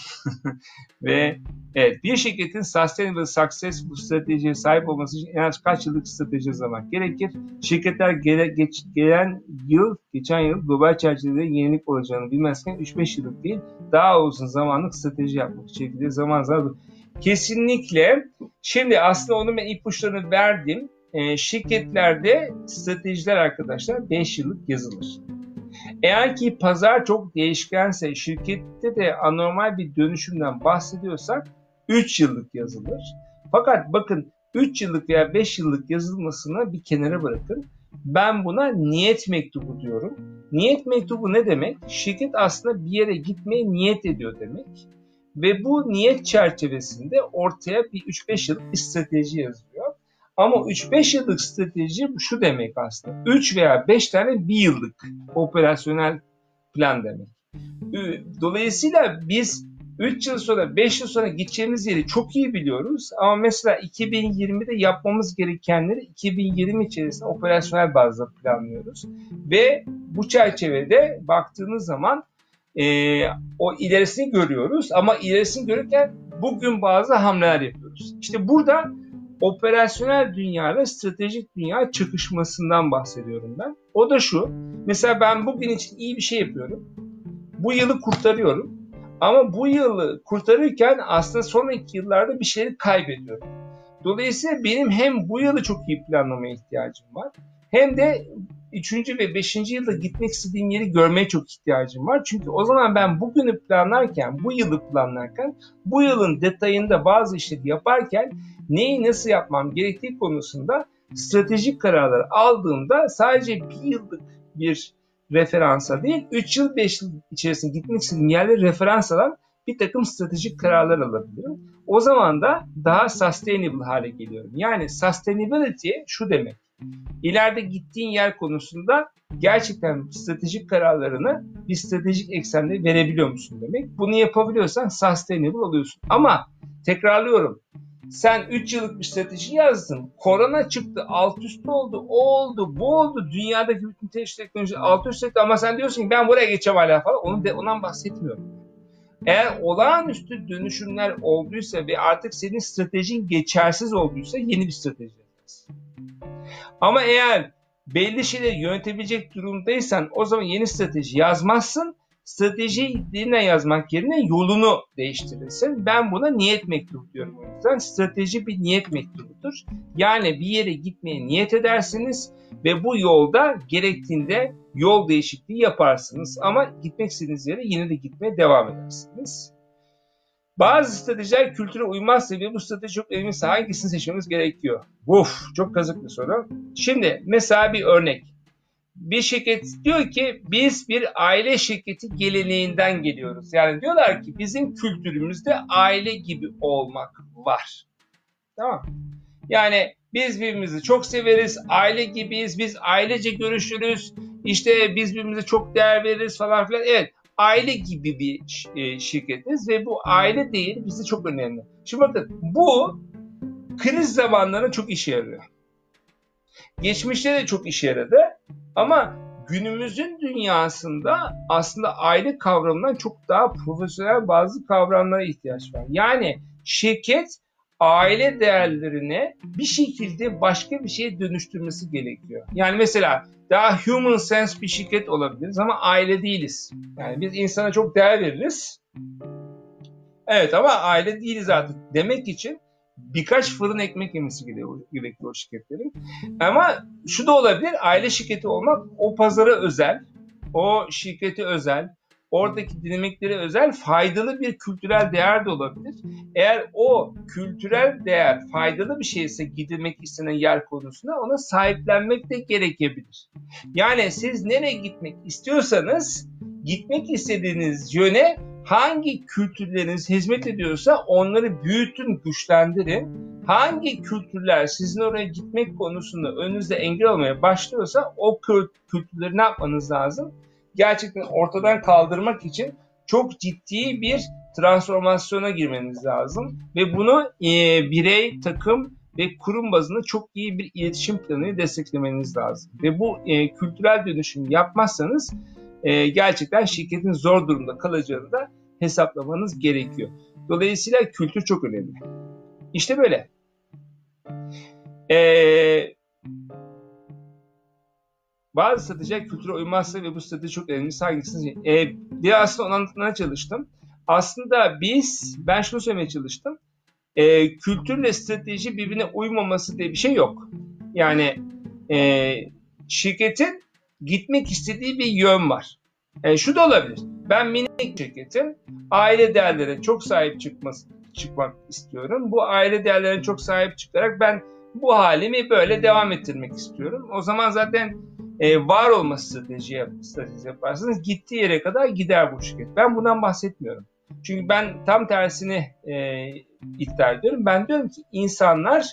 Ve evet bir şirketin sustainable success bu stratejiye sahip olması için en az kaç yıllık strateji zaman gerekir? Şirketler gele, geç, gelen yıl, geçen yıl global çerçevede yenilik olacağını bilmezken 3-5 yıllık değil daha uzun zamanlık strateji yapmak şekilde zaman zaman Kesinlikle. Şimdi aslında onun ben ipuçlarını verdim. E, şirketlerde stratejiler arkadaşlar 5 yıllık yazılır. Eğer ki pazar çok değişkense, şirkette de anormal bir dönüşümden bahsediyorsak 3 yıllık yazılır. Fakat bakın 3 yıllık veya 5 yıllık yazılmasını bir kenara bırakın. Ben buna niyet mektubu diyorum. Niyet mektubu ne demek? Şirket aslında bir yere gitmeye niyet ediyor demek. Ve bu niyet çerçevesinde ortaya bir 3-5 yıllık bir strateji yazıyor. Ama 3-5 yıllık strateji şu demek aslında. 3 veya 5 tane bir yıllık operasyonel plan demek. Dolayısıyla biz 3 yıl sonra, 5 yıl sonra gideceğimiz yeri çok iyi biliyoruz. Ama mesela 2020'de yapmamız gerekenleri 2020 içerisinde operasyonel bazda planlıyoruz. Ve bu çerçevede baktığımız zaman e, o ilerisini görüyoruz. Ama ilerisini görürken bugün bazı hamleler yapıyoruz. İşte burada operasyonel dünya ve stratejik dünya çakışmasından bahsediyorum ben. O da şu. Mesela ben bugün için iyi bir şey yapıyorum. Bu yılı kurtarıyorum. Ama bu yılı kurtarırken aslında sonraki yıllarda bir şeyleri kaybediyorum. Dolayısıyla benim hem bu yılı çok iyi planlamaya ihtiyacım var. Hem de 3. ve 5. yılda gitmek istediğim yeri görmeye çok ihtiyacım var. Çünkü o zaman ben bugünü planlarken, bu yılı planlarken, bu yılın detayında bazı işleri yaparken neyi nasıl yapmam gerektiği konusunda stratejik kararlar aldığımda sadece bir yıllık bir referansa değil 3 yıl 5 yıl içerisinde gitmek istediğim yerleri referans alan bir takım stratejik kararlar alabilirim. O zaman da daha sustainable hale geliyorum. Yani sustainability şu demek. İleride gittiğin yer konusunda gerçekten stratejik kararlarını bir stratejik eksende verebiliyor musun demek. Bunu yapabiliyorsan sustainable oluyorsun. Ama tekrarlıyorum sen 3 yıllık bir strateji yazdın. Korona çıktı, alt üst oldu, o oldu, bu oldu. Dünyadaki bütün teknoloji alt üst etti ama sen diyorsun ki ben buraya geçeceğim hala falan. Onu de, ondan bahsetmiyorum. Eğer olağanüstü dönüşümler olduysa ve artık senin stratejin geçersiz olduysa yeni bir strateji yazarsın. Ama eğer belli şeyleri yönetebilecek durumdaysan o zaman yeni strateji yazmazsın stratejiyi diline yazmak yerine yolunu değiştirirsin. Ben buna niyet mektubu diyorum o yüzden. Strateji bir niyet mektubudur. Yani bir yere gitmeye niyet edersiniz ve bu yolda gerektiğinde yol değişikliği yaparsınız. Ama gitmek istediğiniz yere yine de gitmeye devam edersiniz. Bazı stratejiler kültüre uymazsa ve bu strateji çok önemliyse hangisini seçmemiz gerekiyor? Uf, çok kazık bir soru. Şimdi mesela bir örnek bir şirket diyor ki biz bir aile şirketi geleneğinden geliyoruz. Yani diyorlar ki bizim kültürümüzde aile gibi olmak var. Tamam Yani biz birbirimizi çok severiz, aile gibiyiz, biz ailece görüşürüz, işte biz birbirimize çok değer veririz falan filan. Evet, aile gibi bir e, şirketiz ve bu aile değeri bize çok önemli. Şimdi bakın bu kriz zamanlarında çok işe yarıyor. Geçmişte de çok işe yaradı ama günümüzün dünyasında aslında aile kavramından çok daha profesyonel bazı kavramlara ihtiyaç var. Yani şirket aile değerlerini bir şekilde başka bir şeye dönüştürmesi gerekiyor. Yani mesela daha human sense bir şirket olabiliriz ama aile değiliz. Yani biz insana çok değer veririz. Evet ama aile değiliz artık demek için birkaç fırın ekmek yemesi gerekiyor o şirketlerin. Ama şu da olabilir, aile şirketi olmak o pazara özel, o şirketi özel, oradaki dinamikleri özel faydalı bir kültürel değer de olabilir. Eğer o kültürel değer faydalı bir şeyse gidilmek istenen yer konusunda ona sahiplenmek de gerekebilir. Yani siz nereye gitmek istiyorsanız gitmek istediğiniz yöne hangi kültürleriniz hizmet ediyorsa onları büyütün, güçlendirin. Hangi kültürler sizin oraya gitmek konusunda önünüzde engel olmaya başlıyorsa o kültürleri ne yapmanız lazım? Gerçekten ortadan kaldırmak için çok ciddi bir transformasyona girmeniz lazım. Ve bunu e, birey, takım ve kurum bazında çok iyi bir iletişim planını desteklemeniz lazım. Ve bu e, kültürel dönüşümü yapmazsanız e, gerçekten şirketin zor durumda kalacağını da hesaplamanız gerekiyor. Dolayısıyla kültür çok önemli. İşte böyle. Ee, bazı stratejiler kültüre uymazsa ve bu strateji çok önemli. Hangisini? Ee, diye aslında onu anlatmaya çalıştım. Aslında biz, ben şunu söylemeye çalıştım. Ee, kültürle strateji birbirine uymaması diye bir şey yok. Yani e, şirketin gitmek istediği bir yön var. E, şu da olabilir. Ben minik şirketim. Aile değerlerine çok sahip çıkması, çıkmak istiyorum. Bu aile değerlerine çok sahip çıkarak ben bu halimi böyle devam ettirmek istiyorum. O zaman zaten e, var olma strateji, strateji yaparsınız. Gittiği yere kadar gider bu şirket. Ben bundan bahsetmiyorum. Çünkü ben tam tersini e, iddia ediyorum. Ben diyorum ki insanlar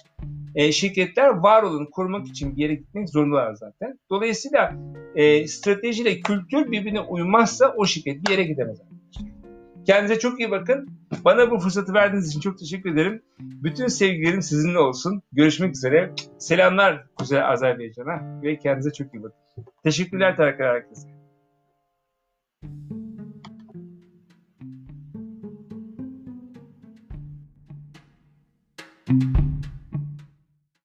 e, şirketler var olun korumak için bir yere gitmek zorundalar zaten. Dolayısıyla e, stratejiyle kültür birbirine uymazsa o şirket bir yere gidemez. Kendinize çok iyi bakın. Bana bu fırsatı verdiğiniz için çok teşekkür ederim. Bütün sevgilerim sizinle olsun. Görüşmek üzere. Selamlar Kuzey Azerbaycan'a ve kendinize çok iyi bakın. Teşekkürler Tarık herkese.